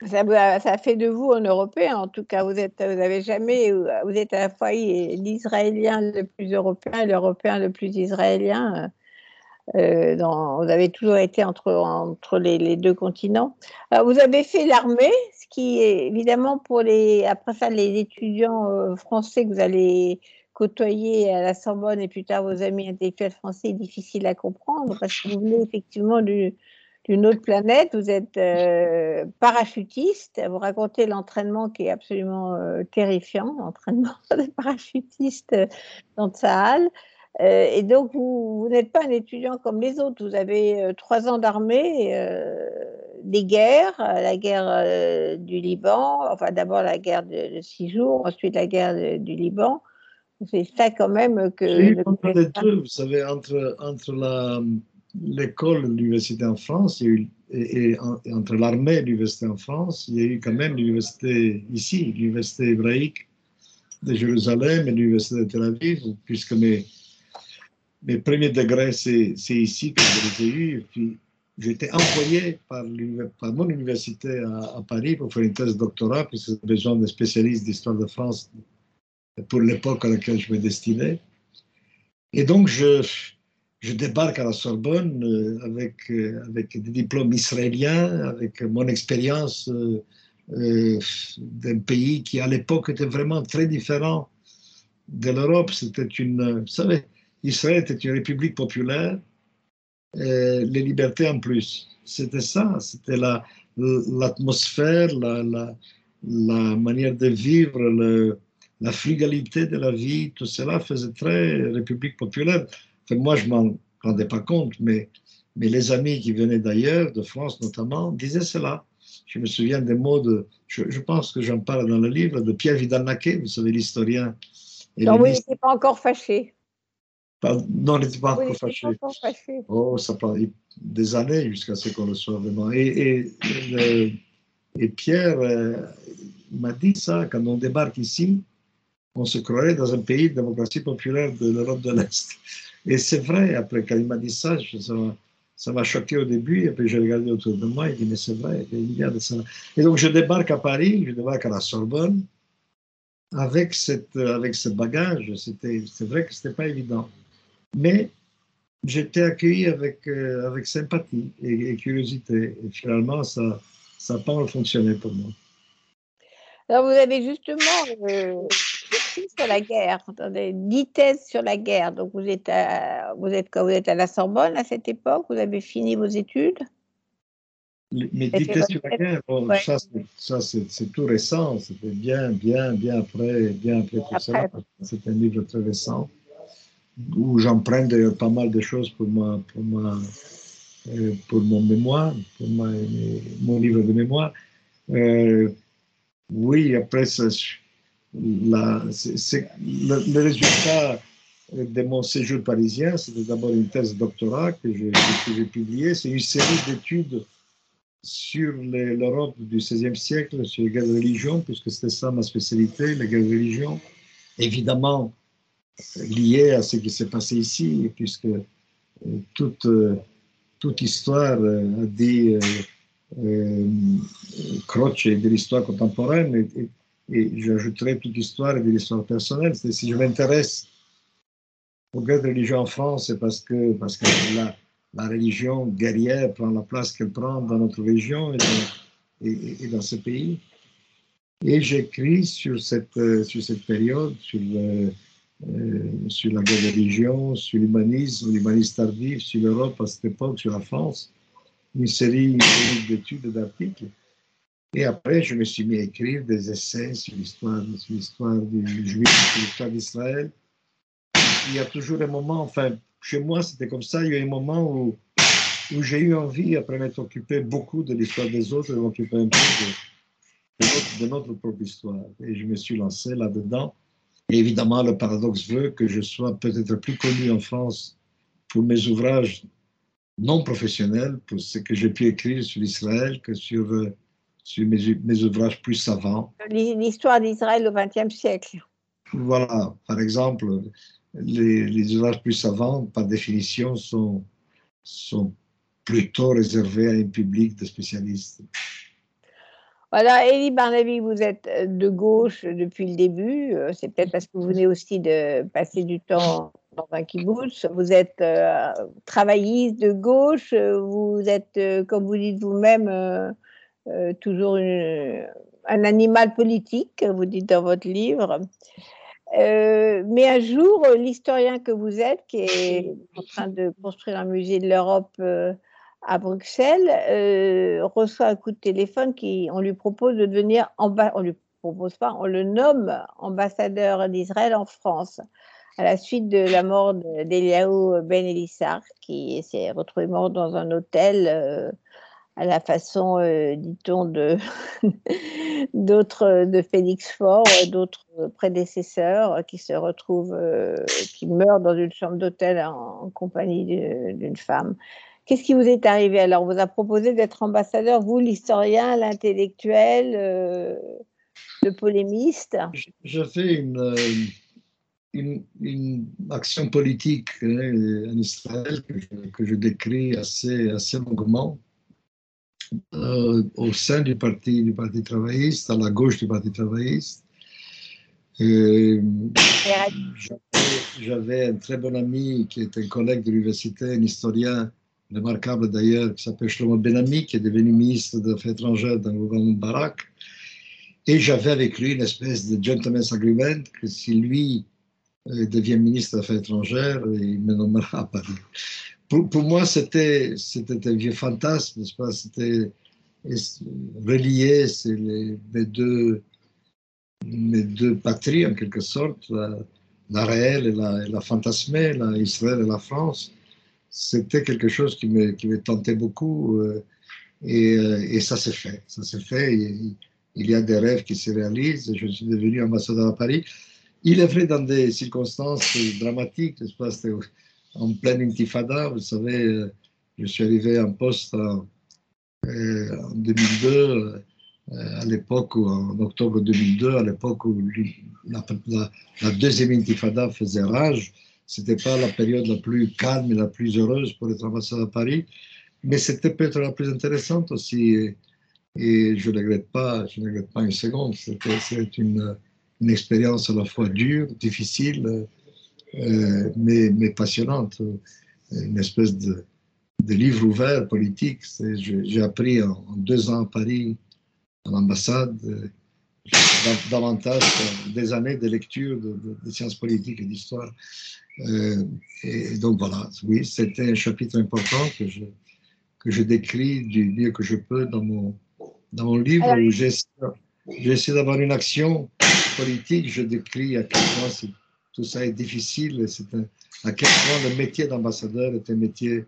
Ça, fait de vous un Européen, en tout cas. Vous êtes, vous jamais, vous êtes à la fois l'Israélien le plus européen et l'Européen le plus israélien. Euh, vous avez toujours été entre, les, deux continents. Euh, vous avez fait l'armée, ce qui est évidemment pour les, après ça, les étudiants euh, français que vous allez côtoyer à la Sorbonne et plus tard vos amis intellectuels français est difficile à comprendre parce que vous venez effectivement du, d'une autre planète. Vous êtes parachutiste. Vous racontez l'entraînement qui est absolument terrifiant, l'entraînement des parachutistes dans Tsahal. et donc, vous, n'êtes pas un étudiant comme les autres. Vous avez trois ans d'armée, des guerres, la guerre du Liban, enfin d'abord la guerre de, six jours, ensuite la guerre du Liban. C'est ça quand même que... vous savez, entre, entre l'école l'université en France, et, entre l'armée et l'université en France, il y a eu quand même l'université ici, l'université hébraïque de Jérusalem et l'université de Tel Aviv, puisque mes, mes premiers degrés, c'est ici que je les ai eus. puis, j'ai été envoyé par, mon université à, Paris pour faire une thèse doctorat, puisque j'ai besoin de spécialistes d'histoire de France pour l'époque à laquelle je me destinais. Et donc, je, je débarque à la Sorbonne euh, avec, euh, avec des diplômes israéliens, avec mon expérience euh, d'un pays qui à l'époque était vraiment très différent de l'Europe. C'était une, vous savez, Israël était une république populaire, les libertés en plus. C'était ça, c'était l'atmosphère, la, la, la, manière de vivre, le, la frugalité de la vie, tout cela faisait très république populaire moi, je m'en rendais pas compte, mais, mais les amis qui venaient d'ailleurs, de France notamment, disaient cela. Je me souviens des mots de, je, pense que j'en parle dans le livre, de Pierre Vidal-Naquet, vous savez, l'historien. Non, oui, il n'était pas encore fâché. Non, il n'était pas, encore, fâché. Oh, ça prend des années jusqu'à ce qu'on le soit vraiment. Et, et, et Pierre euh, m'a dit ça, quand on débarque ici, on se croirait dans un pays de démocratie populaire de l'Europe de l'Est. Et c'est vrai, après, quand il m'a dit ça, ça m'a choqué au début, et puis j'ai regardé autour de moi, et dit, mais c'est vrai, il y a de ça. Et donc je débarque à Paris, je débarque à la Sorbonne, avec, cette, avec ce bagage, c'est vrai que ce n'était pas évident. Mais j'étais accueilli avec, euh, avec sympathie et, curiosité, et finalement, ça n'a pas mal fonctionné pour moi. Alors, vous avez justement euh, sur la guerre, dix thèses sur la guerre. Donc, vous êtes, à, vous, êtes, vous êtes à la Sorbonne à cette époque, vous avez fini vos études? Mais dix thèses sur la guerre, ça, c'est tout récent. C'était bien, bien, bien après, bien après tout ça. C'est un livre très récent où j'emprunte d'ailleurs pas mal de choses pour, moi, pour, moi, euh, pour mon mémoire, pour mon livre de mémoire. Euh, oui, après, ça, la, le, résultat de mon séjour parisien, c'était d'abord une thèse doctorat que j'ai publiée. C'est une série d'études sur l'Europe du XVIe siècle, sur les guerres de religion, puisque c'était ça ma spécialité, les guerres de religion. Évidemment, liées à ce qui s'est passé ici, puisque euh, toute, euh, toute histoire euh, a dit euh, Croce de l'histoire contemporaine et, et j'ajouterai toute l'histoire de l'histoire personnelle. Si je m'intéresse aux guerres de religion en France, c'est parce que, parce que la, la, religion guerrière prend la place qu'elle prend dans notre région et dans, ce pays. Et j'écris sur cette, sur cette période, sur, sur la religion, sur l'humanisme, l'humanisme tardif, sur l'Europe à cette époque, sur la France, une série, série d'études, d'articles. Et après, je me suis mis à écrire des essais sur l'histoire, sur l'histoire du juif, sur l'histoire d'Israël. Il y a toujours un moment, enfin, chez moi, c'était comme ça, il y a eu un moment où, où j'ai eu envie, après m'être occupé beaucoup de l'histoire des autres, de m'occuper un peu de, notre, propre histoire. Et je me suis lancé là-dedans. Et évidemment, le paradoxe veut que je sois peut-être plus connu en France pour mes ouvrages non professionnels, pour ce que j'ai pu écrire sur l'Israël, que sur euh, sur mes, ouvrages plus savants. L'histoire d'Israël au XXe siècle. Voilà, par exemple, les, ouvrages plus savants, par définition, sont, sont plutôt réservés à un public de spécialistes. Voilà, Elie Barnaby, vous êtes de gauche depuis le début. C'est peut-être parce que vous venez aussi de passer du temps dans un kibbutz. Vous êtes euh, travailliste de gauche. Vous êtes, euh, comme vous dites vous-même, euh, toujours un animal politique, vous dites dans votre livre. mais un jour, l'historien que vous êtes, qui est en train de construire un musée de l'Europe à Bruxelles, euh, reçoit un coup de téléphone qui, on lui propose de devenir on propose pas, on le nomme ambassadeur d'Israël en France à la suite de la mort d'Eliaou Ben Elissar, qui s'est retrouvé mort dans un hôtel euh, à la façon, euh, dit-on, de d'autres de Félix Faure, d'autres prédécesseurs qui se retrouvent, qui meurent dans une chambre d'hôtel en compagnie d'une femme. Qu'est-ce qui vous est arrivé alors? On vous a proposé d'être ambassadeur, vous, l'historien, l'intellectuel, euh, le polémiste? J'ai fait une, une, action politique hein, en Israël que je, décris assez, assez longuement. Euh, au sein du parti, du parti travailliste, à la gauche du Parti travailliste. J'avais un très bon ami qui était un collègue de l'université, un historien remarquable d'ailleurs, qui s'appelle Shlomo Benami, qui est devenu ministre des Affaires étrangères dans le gouvernement Barak. Et j'avais avec lui une espèce de gentleman's agreement que si lui euh, devient ministre des Affaires étrangères, il me nommera à Paris. Pour, moi, c'était un vieux fantasme, n'est-ce C'était relié, c'est mes deux, mes deux patries en quelque sorte, la, réelle et la, et la fantasmée, la Israël et la France c'était quelque chose qui me, qui me tentait beaucoup euh, et, euh, et, ça s'est fait. Ça s'est fait. il y a des rêves qui se réalisent. Je suis devenu ambassadeur à Paris. Il est vrai dans des circonstances dramatiques, en pleine intifada. Vous savez, euh, je suis arrivé en poste en, 2002 à l'époque, en octobre 2002, à l'époque où la, deuxième intifada faisait rage, c'était pas la période la plus calme et la plus heureuse pour être ambassadeur à Paris, mais c'était peut-être la plus intéressante aussi. Et, je ne regrette pas, je ne regrette pas une seconde. C'est une, expérience à la fois dure, difficile, euh, mais, passionnante. Une espèce de, livre ouvert politique. J'ai appris en, deux ans à Paris, à l'ambassade, davantage des années de lecture de, de sciences politiques et d'histoire. Euh, et donc voilà, oui, c'était un chapitre important que je, que je décris du mieux que je peux dans mon, dans mon livre où j'essaie d'avoir une action politique. Je décris à quel point tout ça est difficile et à quel point le métier d'ambassadeur est un métier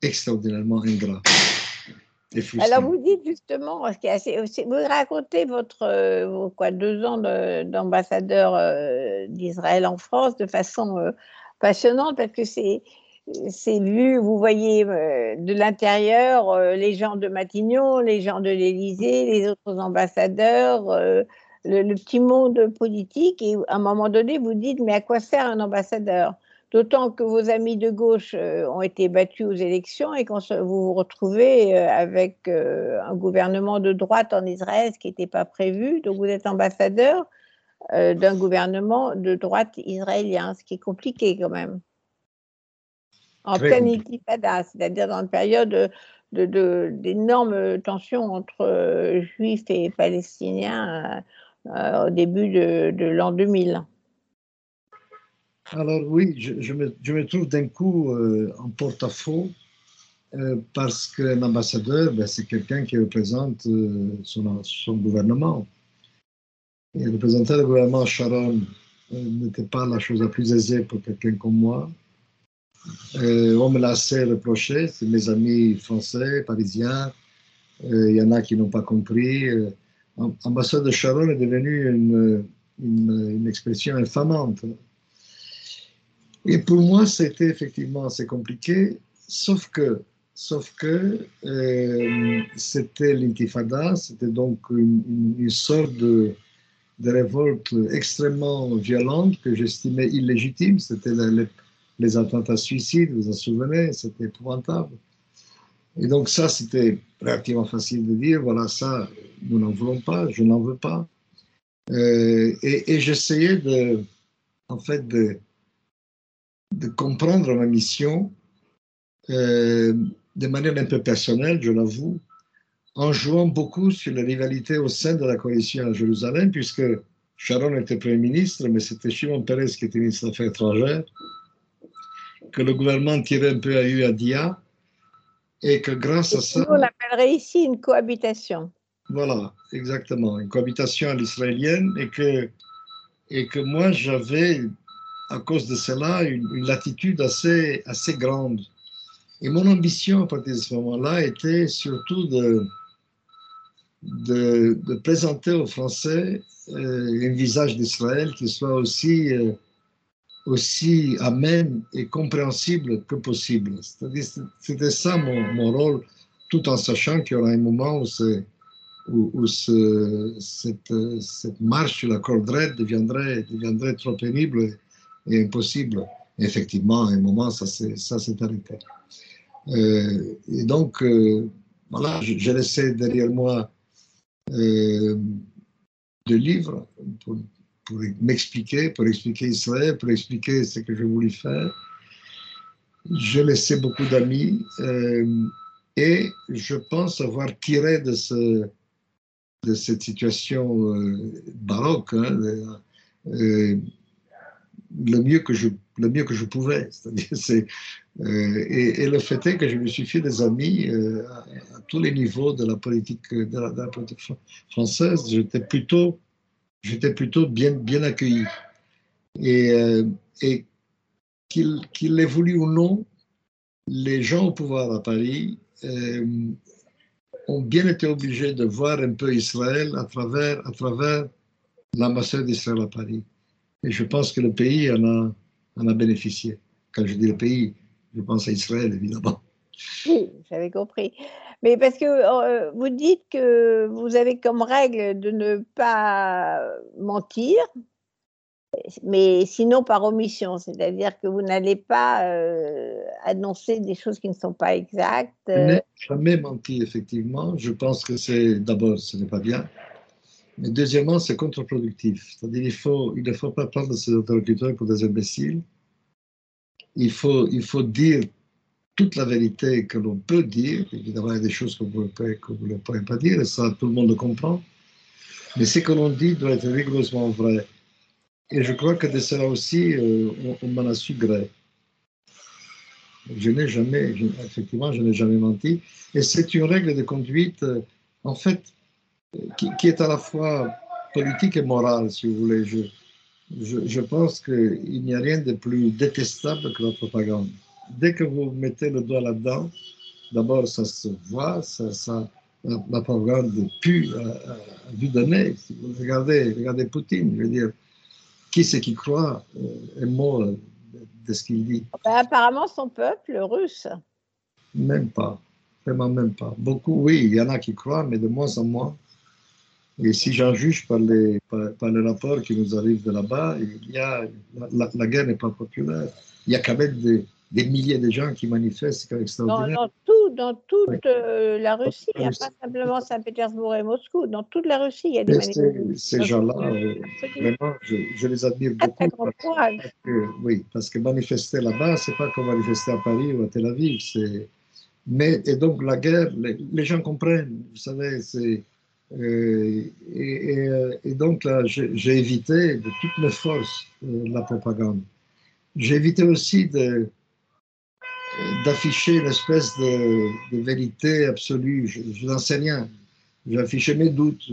extraordinairement ingrat. Alors vous dites justement, vous racontez votre euh, quoi, deux ans d'ambassadeur euh, d'Israël en France de façon passionnante parce que c'est c'est vu, vous voyez euh, de l'intérieur euh, les gens de Matignon, les gens de l'Élysée, les autres ambassadeurs, euh, le, petit monde politique. Et à un moment donné, vous dites, mais à quoi sert un ambassadeur? D'autant que vos amis de gauche ont été battus aux élections et quand vous vous retrouvez avec un gouvernement de droite en Israël, ce qui n'était pas prévu. Donc vous êtes ambassadeur. Euh, d'un gouvernement de droite israélien, ce qui est compliqué quand même. En pleine intifada, c'est-à-dire dans une période d'énormes de, tensions entre euh, juifs et palestiniens euh, au début de, l'an 2000. Alors oui, je, me, trouve d'un coup en porte-à-faux parce qu'un ambassadeur, ben, c'est quelqu'un qui représente son, gouvernement. Et représenter le gouvernement Sharon euh, n'était pas la chose la plus aisée pour quelqu'un comme moi. Euh, on me l'a assez reproché, c'est mes amis français, parisiens, euh, il y en a qui n'ont pas compris. ambassadeur de Sharon est devenu une, une, expression infamante. Et pour moi, c'était effectivement assez compliqué, sauf que, sauf que c'était l'intifada, c'était donc une, sorte de, de révoltes extrêmement violentes que j'estimais illégitimes. C'était les attentats suicides, vous vous en souvenez, c'était épouvantable. Et donc ça, c'était relativement facile de dire, voilà, ça, nous n'en voulons pas, je n'en veux pas. Euh, et, j'essayais de, en fait, de comprendre ma mission euh, de manière un peu personnelle, je l'avoue, en jouant beaucoup sur les rivalités au sein de la coalition à Jérusalem, puisque Sharon était Premier ministre, mais c'était Shimon Peres qui était ministre des Affaires étrangères, que le gouvernement tirait un peu à eu à Dia, et que grâce à ça... On l'appellerait ici une cohabitation. Voilà, exactement, une cohabitation à l'israélienne, et que, et que moi j'avais, à cause de cela, une, une latitude assez, assez grande. Et mon ambition à partir de ce moment-là était surtout de, de, de, présenter aux Français euh, un visage d'Israël qui soit aussi, euh, aussi amène et compréhensible que possible. C'était ça mon, mon, rôle, tout en sachant qu'il y aura un moment où, où, où ce, cette, cette, marche sur la corde raide deviendrait, deviendrait trop pénible et impossible. Effectivement, à un moment, ça s'est arrêté. Euh, et donc, euh, voilà, j'ai laissé derrière moi euh, de livres pour, m'expliquer, pour expliquer Israël, pour expliquer ce que je voulais faire. J'ai laissé beaucoup d'amis euh, et je pense avoir tiré de, ce, de cette situation euh, baroque hein, le, mieux que je, le mieux que je pouvais. C'est, et, et, le fait est que je me suis fait des amis à, tous les niveaux de la politique, politique française. J'étais plutôt j'étais plutôt bien, bien accueilli. Et, euh, et qu'il qu ait voulu ou non, les gens au pouvoir à Paris euh, ont bien été obligés de voir un peu Israël à travers, à travers l'ambassade d'Israël à Paris. Et je pense que le pays en a, en a bénéficié. Quand je dis le pays, je pense à Israël, évidemment. Oui, j'avais compris. Mais parce que euh, vous dites que vous avez comme règle de ne pas mentir, mais sinon par omission, c'est-à-dire que vous n'allez pas euh, annoncer des choses qui ne sont pas exactes. Je n'ai jamais menti, effectivement. Je pense que c'est d'abord, ce n'est pas bien. Mais deuxièmement, c'est contre-productif. C'est-à-dire qu'il il ne faut pas prendre ces interlocuteurs pour des imbéciles. Il faut, il faut dire toute la vérité que l'on peut dire. Évidemment, il y a des choses que vous ne pouvez pas dire, et ça, tout le monde le comprend. Mais ce que l'on dit doit être rigoureusement vrai. Et je crois que de cela aussi, euh, on, m'en a su gré. Je n'ai jamais, effectivement, je n'ai jamais menti. Et c'est une règle de conduite, euh, en fait, qui, qui, est à la fois politique et morale, si vous voulez. Je, je, je pense qu'il n'y a rien de plus détestable que la propagande dès que vous mettez le doigt là-dedans, d'abord, ça se voit, ça, ça, la, propagande pue à, vue de nez. Si vous regardez, regardez Poutine, je veux dire, qui c'est qui croit euh, un mot de ce qu'il dit? Ben, Apparemment, son peuple russe. Même pas, vraiment même pas. Beaucoup, oui, il y en a qui croient, mais de moins en moins. Et si j'en juge par les, par, les rapports qui nous arrivent de là-bas, il y a, la, la guerre n'est pas populaire. Il y a quand même des, des milliers de gens qui manifestent, c'est extraordinaire. Dans, dans, tout, dans toute euh, la Russie, il n'y a pas simplement Saint-Pétersbourg et Moscou. Dans toute la Russie, il y a des manifestations. Ces gens-là, euh, vraiment, je, je, les admire beaucoup. Parce, que, oui, parce que manifester là-bas, c'est pas comme manifester à Paris ou à Tel Aviv. Mais, et donc, la guerre, les, les gens comprennent, vous savez, c'est. Euh, et, donc là, j'ai évité de toutes mes forces euh, la propagande. J'ai évité aussi d'afficher une espèce de, vérité absolue. Je, n'en sais rien. J'ai affiché mes doutes.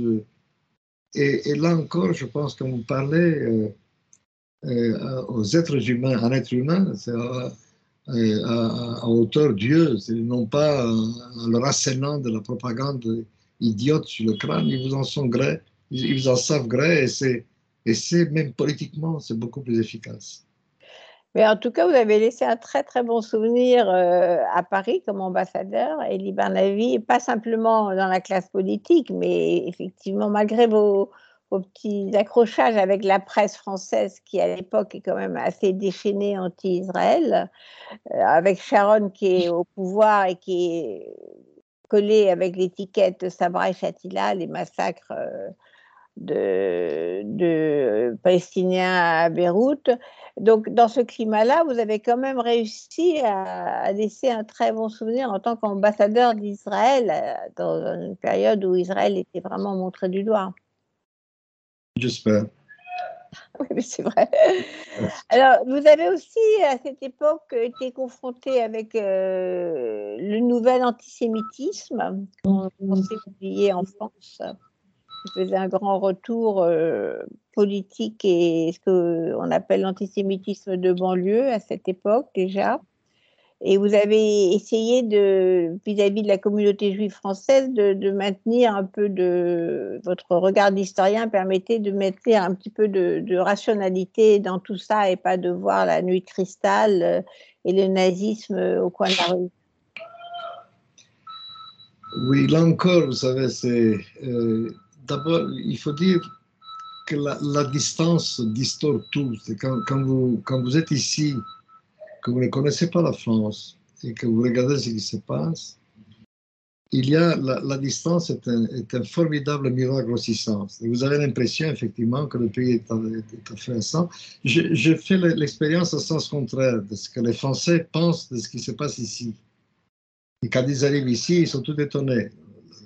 Et, là encore, je pense qu'on parlait euh, aux êtres humains, un être humain, c'est à, à, hauteur Dieu, non pas en le rassénant de la propagande idiote sur le crâne. Ils vous en sont gré, ils vous en savent gré, et c'est même politiquement, c'est beaucoup plus efficace. Mais en tout cas, vous avez laissé un très très bon souvenir euh, à Paris comme ambassadeur, et Barnavi, pas simplement dans la classe politique, mais effectivement, malgré vos, petits accrochages avec la presse française qui, à l'époque, est quand même assez déchaînée anti-Israël, euh, avec Sharon qui est au pouvoir et qui est collé avec l'étiquette Sabra et Shatila, les massacres euh, de, de, Palestiniens à Beyrouth. Donc, dans ce climat-là, vous avez quand même réussi à, laisser un très bon souvenir en tant qu'ambassadeur d'Israël euh, dans une période où Israël était vraiment montré du doigt. J'espère. Oui, mais c'est vrai. Alors, vous avez aussi, à cette époque, été confronté avec euh, le nouvel antisémitisme qu'on s'est oublié en France qui faisait un grand retour euh, politique et ce qu'on appelle l'antisémitisme de banlieue à cette époque déjà. Et vous avez essayé vis-à-vis de la communauté juive française, de, maintenir un peu de votre regard d'historien permettait de maintenir un petit peu de, rationalité dans tout ça et pas de voir la nuit cristal euh, et le nazisme au coin de la rue? Oui, là encore, vous savez, euh, d'abord, il faut dire que la, distance distord tout. Quand vous êtes ici, que vous ne connaissez pas la France et que vous regardez ce qui se passe, il y a la, distance est un, formidable miroir grossissant. vous avez l'impression effectivement que le pays est, est, à fait ça. J'ai fait l'expérience au sens contraire de ce que les Français pensent de ce qui se passe ici. Et quand ils arrivent ici, ils sont tout étonnés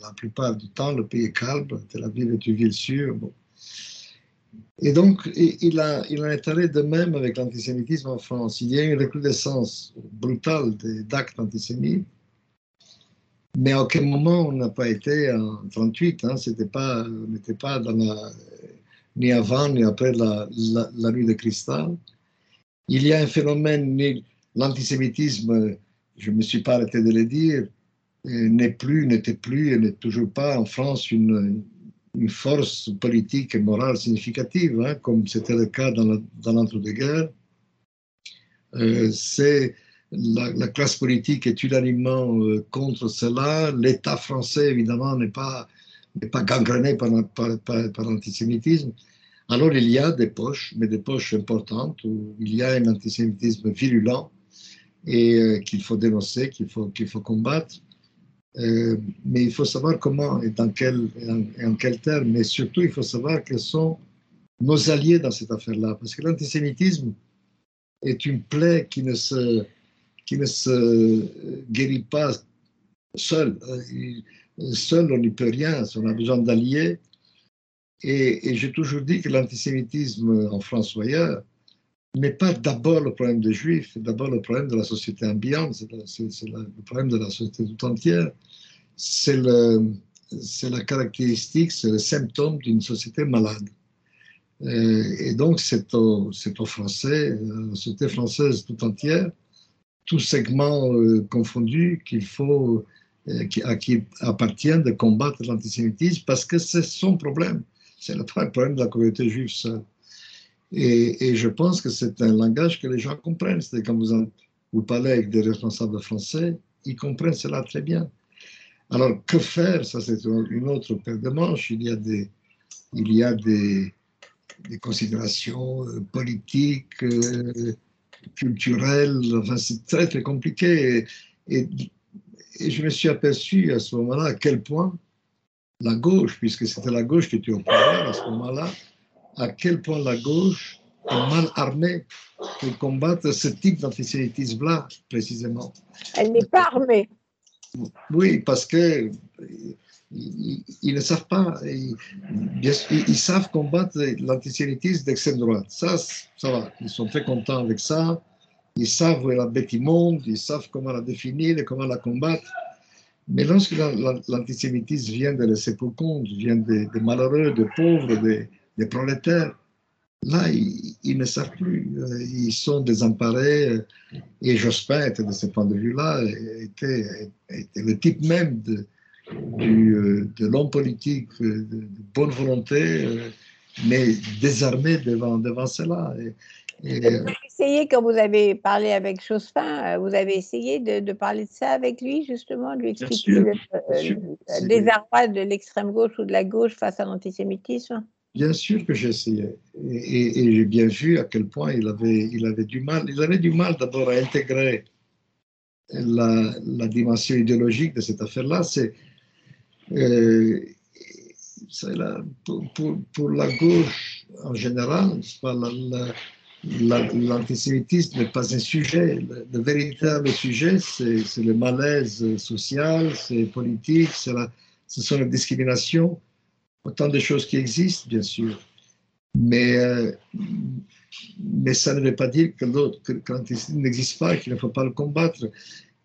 la plupart du temps, le pays est calme, Tel Aviv est une ville sûre. Et donc, il, a, il allé de même avec l'antisémitisme en France. Il y a une recrudescence brutale d'actes antisémites, mais à aucun moment on n'a pas été en 38. Hein, on n'était pas la, ni avant ni après la, la, nuit de cristal. Il y a un phénomène, l'antisémitisme, je ne me suis pas arrêté de le dire, n'est plus, n'était plus et n'est toujours pas en France une, une, force politique et morale significative, hein, comme c'était le cas dans l'entre-deux-guerres. Euh, la, classe politique est unanimement euh, contre cela. L'État français, évidemment, n'est pas, pas gangrené par, l'antisémitisme. Alors il y a des poches, mais des poches importantes, où il y a un antisémitisme virulent et euh, qu'il faut dénoncer, qu'il faut combattre. Euh, mais il faut savoir comment et dans quel, et en, quel terme, mais surtout il faut savoir quels sont nos alliés dans cette affaire-là, parce que l'antisémitisme est une plaie qui ne se, qui ne se guérit pas seul. Euh, seul, on n'y peut rien, on a besoin d'alliés. Et, et j'ai toujours dit que l'antisémitisme en France ou ailleurs, n'est pas d'abord le problème des Juifs, c'est d'abord le problème de la société ambiante, c'est le problème de la société tout entière. C'est la caractéristique, c'est le symptôme d'une société malade. Euh, et, donc, c'est aux, au Français, euh, la société française tout entière, tout segment euh, confondu, qu'il faut, à qui appartient de combattre l'antisémitisme parce que c'est son problème. C'est le problème de la communauté juive seule. Et, je pense que c'est un langage que les gens comprennent. C'est quand vous, vous parlez avec des responsables français, ils comprennent cela très bien. Alors, que faire? Ça, c'est une autre paire de manches. Il y a des considérations euh, politiques, euh, culturelles. Enfin, c'est très, très compliqué. Et, et, je me suis aperçu à ce moment-là à quel point la gauche, puisque c'était la gauche qui était au pouvoir à ce moment-là, à quel point la gauche est mal armée pour combattre ce type d'antisémitisme-là, précisément. Elle n'est pas armée. Oui, parce que ils, ne savent pas. Ils, ils savent combattre l'antisémitisme d'extrême droite. Ça, ça va. Ils sont très contents avec ça. Ils savent où est la bête immonde. Ils savent comment la définir et comment la combattre. Mais lorsque l'antisémitisme vient de laisser pour compte, vient des, des malheureux, des pauvres, des, les prolétaires, là, ils, ne savent plus. Euh, ils sont désemparés. Euh, et Jospin était, de ce point de vue-là, était, le type même de, euh, de l'homme politique de, bonne volonté, mais désarmé devant, devant cela. Et, Vous avez essayé, quand vous avez parlé avec Jospin, vous avez essayé de, parler de ça avec lui, justement, de lui expliquer le, désarroi de l'extrême gauche ou de la gauche face à l'antisémitisme? Bien sûr que essayé. Et, j'ai bien vu à quel point il avait, il avait du mal. Il avait du mal d'abord à intégrer la, la, dimension idéologique de cette affaire-là. C'est euh, pour, pour, la gauche en général, l'antisémitisme n'est pas un sujet. Le, le véritable sujet, c'est le malaise social, c'est politique, ce sont les discriminations autant de choses qui existent, bien sûr. Mais, euh, mais ça ne veut pas dire que l'autre, que, n'existe pas, qu'il ne faut pas le combattre.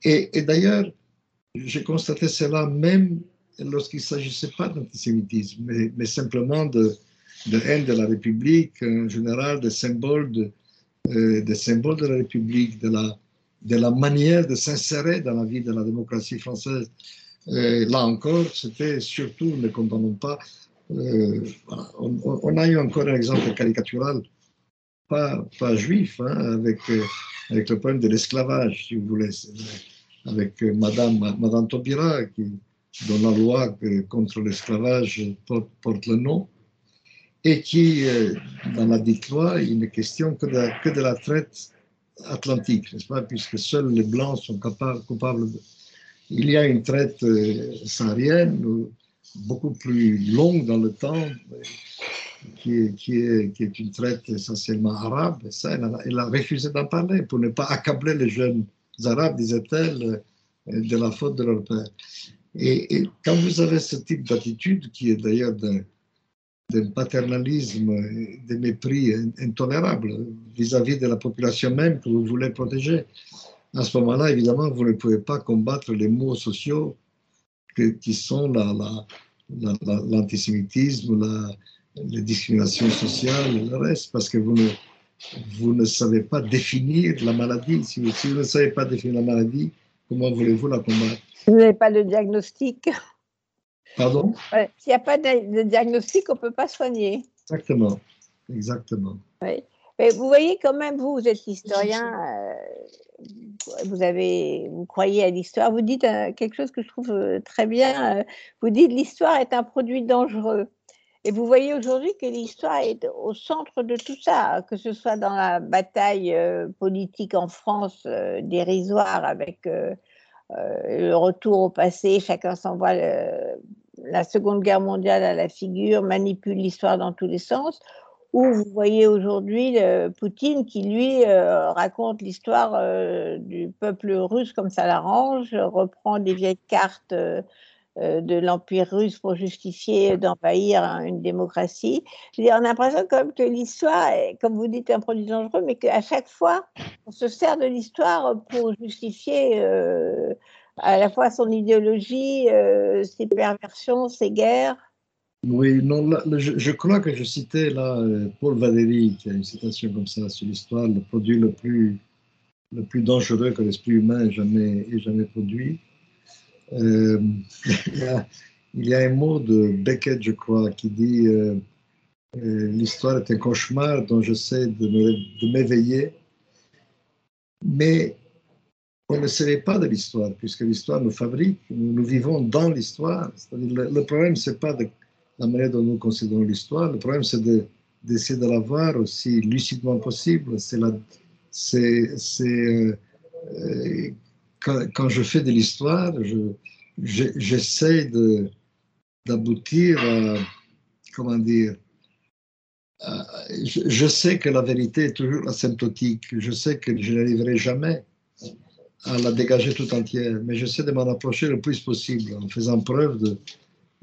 Et, d'ailleurs, j'ai constaté cela même lorsqu'il ne s'agissait pas d'antisémitisme, mais, mais, simplement de, de, haine de la République, en général, des symboles de, euh, des symboles de la République, de la, de la manière de s'insérer dans la vie de la démocratie française. Euh, là encore, c'était surtout, ne condamnons pas euh, on, a eu encore un exemple caricatural, pas, pas juif, hein, avec, euh, avec le problème de l'esclavage, si vous voulez, avec euh, Madame, Madame Taubira, qui, dont la loi contre l'esclavage porte, le nom, et qui, dans la dite loi, il n'est question que de, la traite atlantique, n'est-ce pas, puisque seuls les Blancs sont capables, coupables. Il y a une traite saharienne beaucoup plus longue dans le temps, qui est, qui est, qui est une traite essentiellement arabe. Ça, elle a, refusé d'en parler pour ne pas accabler les jeunes arabes, disait-elle, de la faute de leur père. Et, quand vous avez ce type d'attitude, qui est d'ailleurs d'un paternalisme, de mépris intolérable vis-à-vis de la population même que vous voulez protéger, à ce moment-là, évidemment, vous ne pouvez pas combattre les maux sociaux qui sont l'antisémitisme, la, les discriminations sociales et le reste, parce que vous ne, vous ne savez pas définir la maladie. Si vous, ne savez pas définir la maladie, comment voulez-vous la combattre? Vous n'avez pas de diagnostic? Pardon? S'il n'y a pas de, diagnostic, on ne peut pas soigner. Exactement, exactement. Oui. Mais vous voyez quand même, vous, vous êtes historien, euh, vous, avez, vous croyez à l'histoire, vous dites euh, quelque chose que je trouve euh, très bien, vous dites l'histoire est un produit dangereux. Et vous voyez aujourd'hui que l'histoire est au centre de tout ça, que ce soit dans la bataille politique en France dérisoire avec le retour au passé, chacun s'envoie la Seconde Guerre mondiale à la figure, manipule l'histoire dans tous les sens, où vous voyez aujourd'hui Poutine qui, lui, euh, raconte l'histoire euh, du peuple russe comme ça l'arrange, reprend des vieilles cartes euh, de l'Empire russe pour justifier d'envahir une démocratie. Je on a l'impression comme que l'histoire, comme vous dites, un produit dangereux, mais qu'à chaque fois, on se sert de l'histoire pour justifier à la fois son idéologie, ses perversions, ses guerres. Oui, non, je, crois que je citais là euh, Paul Valéry, qui a une citation comme ça sur l'histoire, le produit le plus, le plus dangereux que l'esprit humain ait jamais, ait jamais produit. Euh, il, y a, un mot de Beckett, je crois, qui dit euh, L'histoire est un cauchemar dont j'essaie de m'éveiller, mais on ne serait pas de l'histoire, puisque l'histoire nous fabrique, nous, vivons dans l'histoire. Le, le problème, c'est pas de la manière dont nous considérons l'histoire. Le problème, c'est d'essayer de, la voir aussi lucidement possible. C'est euh, quand, je fais de l'histoire, je, j'essaie d'aboutir à, comment dire, je, je, sais que la vérité est toujours asymptotique. Je sais que je n'arriverai jamais à la dégager tout entière, mais j'essaie de m'en approcher le plus possible en faisant preuve de,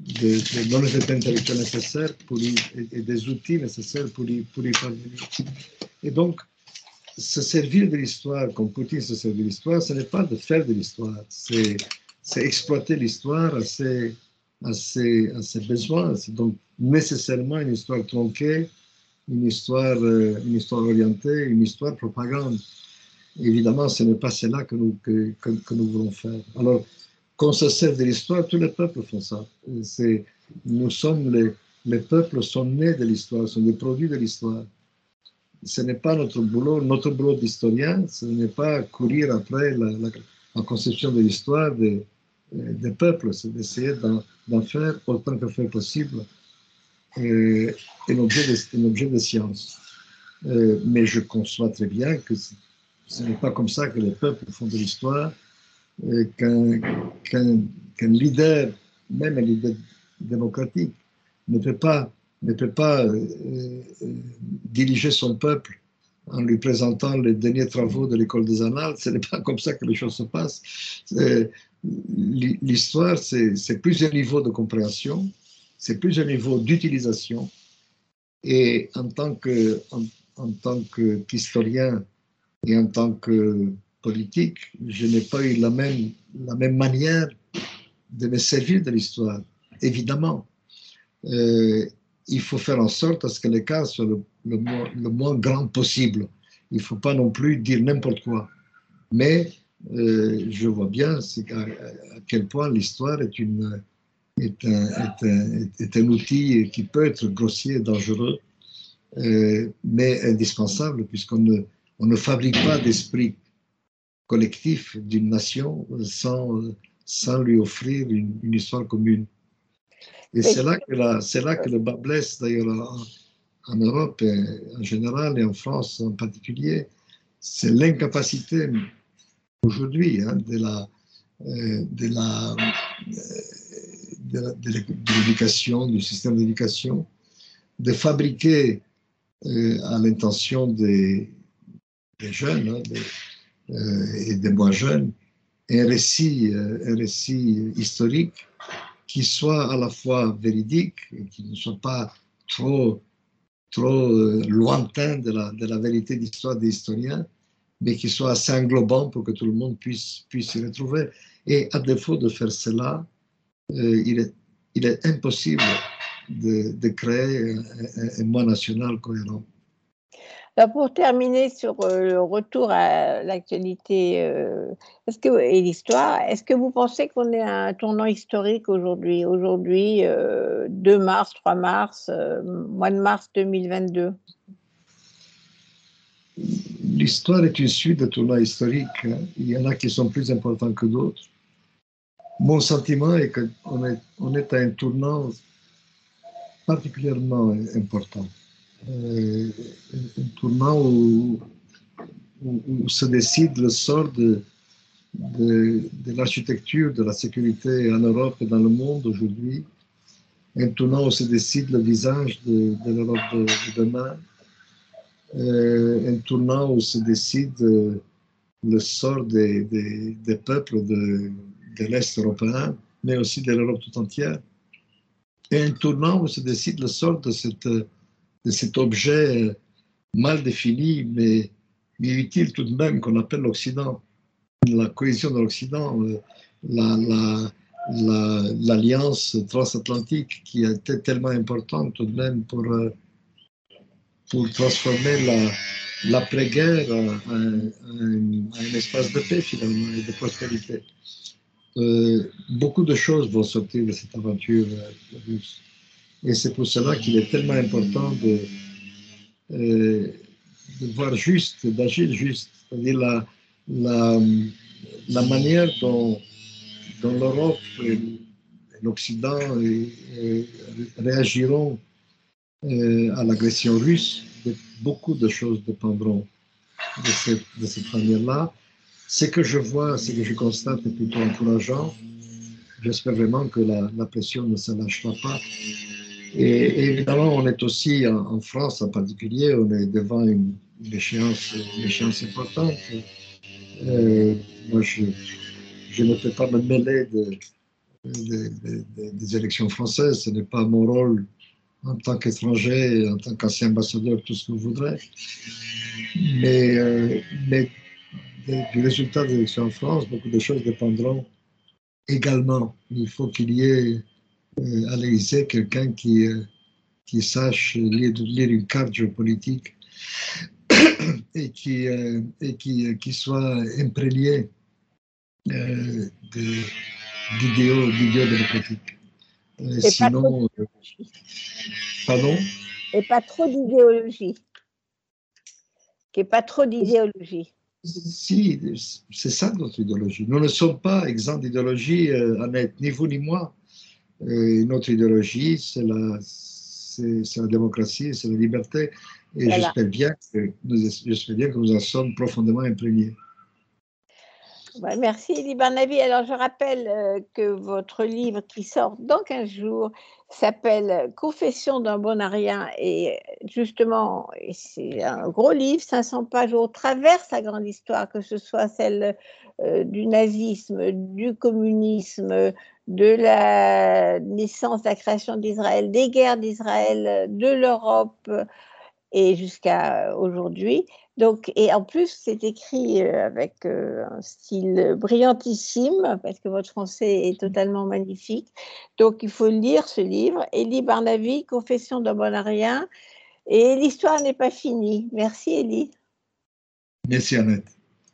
des, des l'honnêteté intellectuelle nécessaire pour y, et, des outils nécessaires pour y, pour y parvenir. Et donc, se servir de l'histoire, comme Poutine se sert de l'histoire, ce n'est pas de faire de l'histoire, c'est, exploiter l'histoire à ses, à, ses, à ses besoins. C'est donc nécessairement une histoire tronquée, une histoire, euh, une histoire orientée, une histoire propagande. Évidemment, ce n'est pas cela que nous, que, que nous voulons faire. Alors, qu'on se sert de l'histoire, tous les peuples font ça. Nous sommes les, les peuples sont nés de l'histoire, sont des produits de l'histoire. Ce n'est pas notre boulot, notre boulot d'historien, ce n'est pas courir après la, la, conception de l'histoire des, des peuples, c'est d'essayer d'en, faire autant que faire possible euh, un, objet de, un objet de science. Euh, mais je conçois très bien que ce n'est pas comme ça que les peuples font de l'histoire, qu'un leader, même un leader démocratique, ne peut pas, ne peut pas diriger son peuple en lui présentant les derniers travaux de l'école des annales. Ce n'est pas comme ça que les choses se passent. L'histoire, c'est plusieurs niveaux de compréhension, c'est plusieurs niveaux d'utilisation. Et en tant qu'historien et en tant que je n'ai pas eu la même, la même manière de me servir de l'histoire, évidemment. Euh, il faut faire en sorte à ce que cas soit le, moins, grand possible. Il ne faut pas non plus dire n'importe quoi. Mais euh, je vois bien à, quel point l'histoire est, est, un, est, un, est, un, outil qui peut être grossier, dangereux, euh, mais indispensable, puisqu'on ne, on ne fabrique pas d'esprit collectif d'une nation sans, sans lui offrir une, une histoire commune. Et c'est là, que la, c'est là que le bas blesse, d'ailleurs, en, en Europe et en général et en France en particulier, c'est l'incapacité aujourd'hui hein, de la, euh, de la, euh, de, l'éducation, du système d'éducation, de fabriquer euh, à l'intention des, des, jeunes hein, des, euh, et des moins jeunes un récit, euh, un récit historique qui soit à la fois véridique, qui ne soit pas trop, trop euh, lointain de la, vérité d'histoire des historiens, mais qui soit assez englobant pour que tout le monde puisse, puisse retrouver. Et à défaut de faire cela, euh, il, est, impossible de, créer un, un mois national cohérent pour terminer sur euh, le retour à l'actualité euh, que, et l'histoire, est-ce que vous pensez qu'on est à un tournant historique aujourd'hui Aujourd'hui, 2 euh, mars, 3 mars, mois de mars 2022 L'histoire est une suite de tournants historiques. Hein. Il y en a qui sont plus importants que d'autres. Mon sentiment est qu'on est, on est à un tournant particulièrement important euh, un tournant où, se décide le sort de, de, l'architecture de la sécurité en Europe et dans le monde aujourd'hui, un tournant où se décide le visage de, l'Europe de, de, demain, euh, un tournant où se décide euh, le sort des, des, des peuples de, de l'Est européen, mais aussi de l'Europe tout entière, et un tournant où se décide le sort de cette de cet objet euh, mal défini, mais, utile tout de même, qu'on appelle l'Occident. La cohésion de l'Occident, euh, l'alliance la, la, transatlantique qui a été tellement importante tout de même pour, euh, pour transformer l'après-guerre en, un espace de paix finalement et de prospérité. Beaucoup de choses vont sortir de cette aventure russe. Et c'est pour cela qu'il est tellement important de, euh, voir juste, d'agir juste. C'est-à-dire la, la, manière dont, dont l'Europe et l'Occident réagiront euh, à l'agression russe, beaucoup de choses dépendront de cette, de cette manière-là. Ce que je vois, ce que je constate est plutôt encourageant. J'espère vraiment que la, la pression ne se lâchera pas et, évidemment, on est aussi en, France en particulier, on est devant une, échéance, importante. Euh, moi, je, ne peux pas me mêler de, de, de, des élections françaises, ce n'est pas mon rôle en tant qu'étranger, en tant qu'ancien ambassadeur, tout ce que vous voudrez. Mais, euh, mais du résultat des élections en France, beaucoup de choses dépendront également. Il faut qu'il y ait euh, l'Élysée quelqu'un qui, euh, qui sache lire, lire, une carte géopolitique et qui, euh, et qui, qui soit imprégné d'idéaux démocratiques. sinon, pardon? Et pas trop d'idéologie. Et pas trop d'idéologie. Si, c'est ça notre idéologie. Nous ne sommes pas exempts d'idéologie, Annette, ni vous ni moi. Et notre idéologie, c'est la, la démocratie, c'est la liberté. Et j'espère bien, que nous, bien que nous en sommes profondément imprégnés. merci, Elie Barnaby. Alors, je rappelle euh, que votre livre qui sort dans 15 jours s'appelle Confession d'un bon arien et justement, c'est un gros livre, 500 pages au travers sa grande histoire, que ce soit celle euh, du nazisme, du communisme, de la naissance, de la création d'Israël, des guerres d'Israël, de l'Europe et jusqu'à aujourd'hui. Donc, et en plus, c'est écrit euh, avec euh, un style brillantissime, parce que votre français est totalement magnifique. Donc, il faut lire ce livre. Élie Barnavi, Confession d'un bon Et l'histoire n'est pas finie. Merci, Élie. Merci, Annette.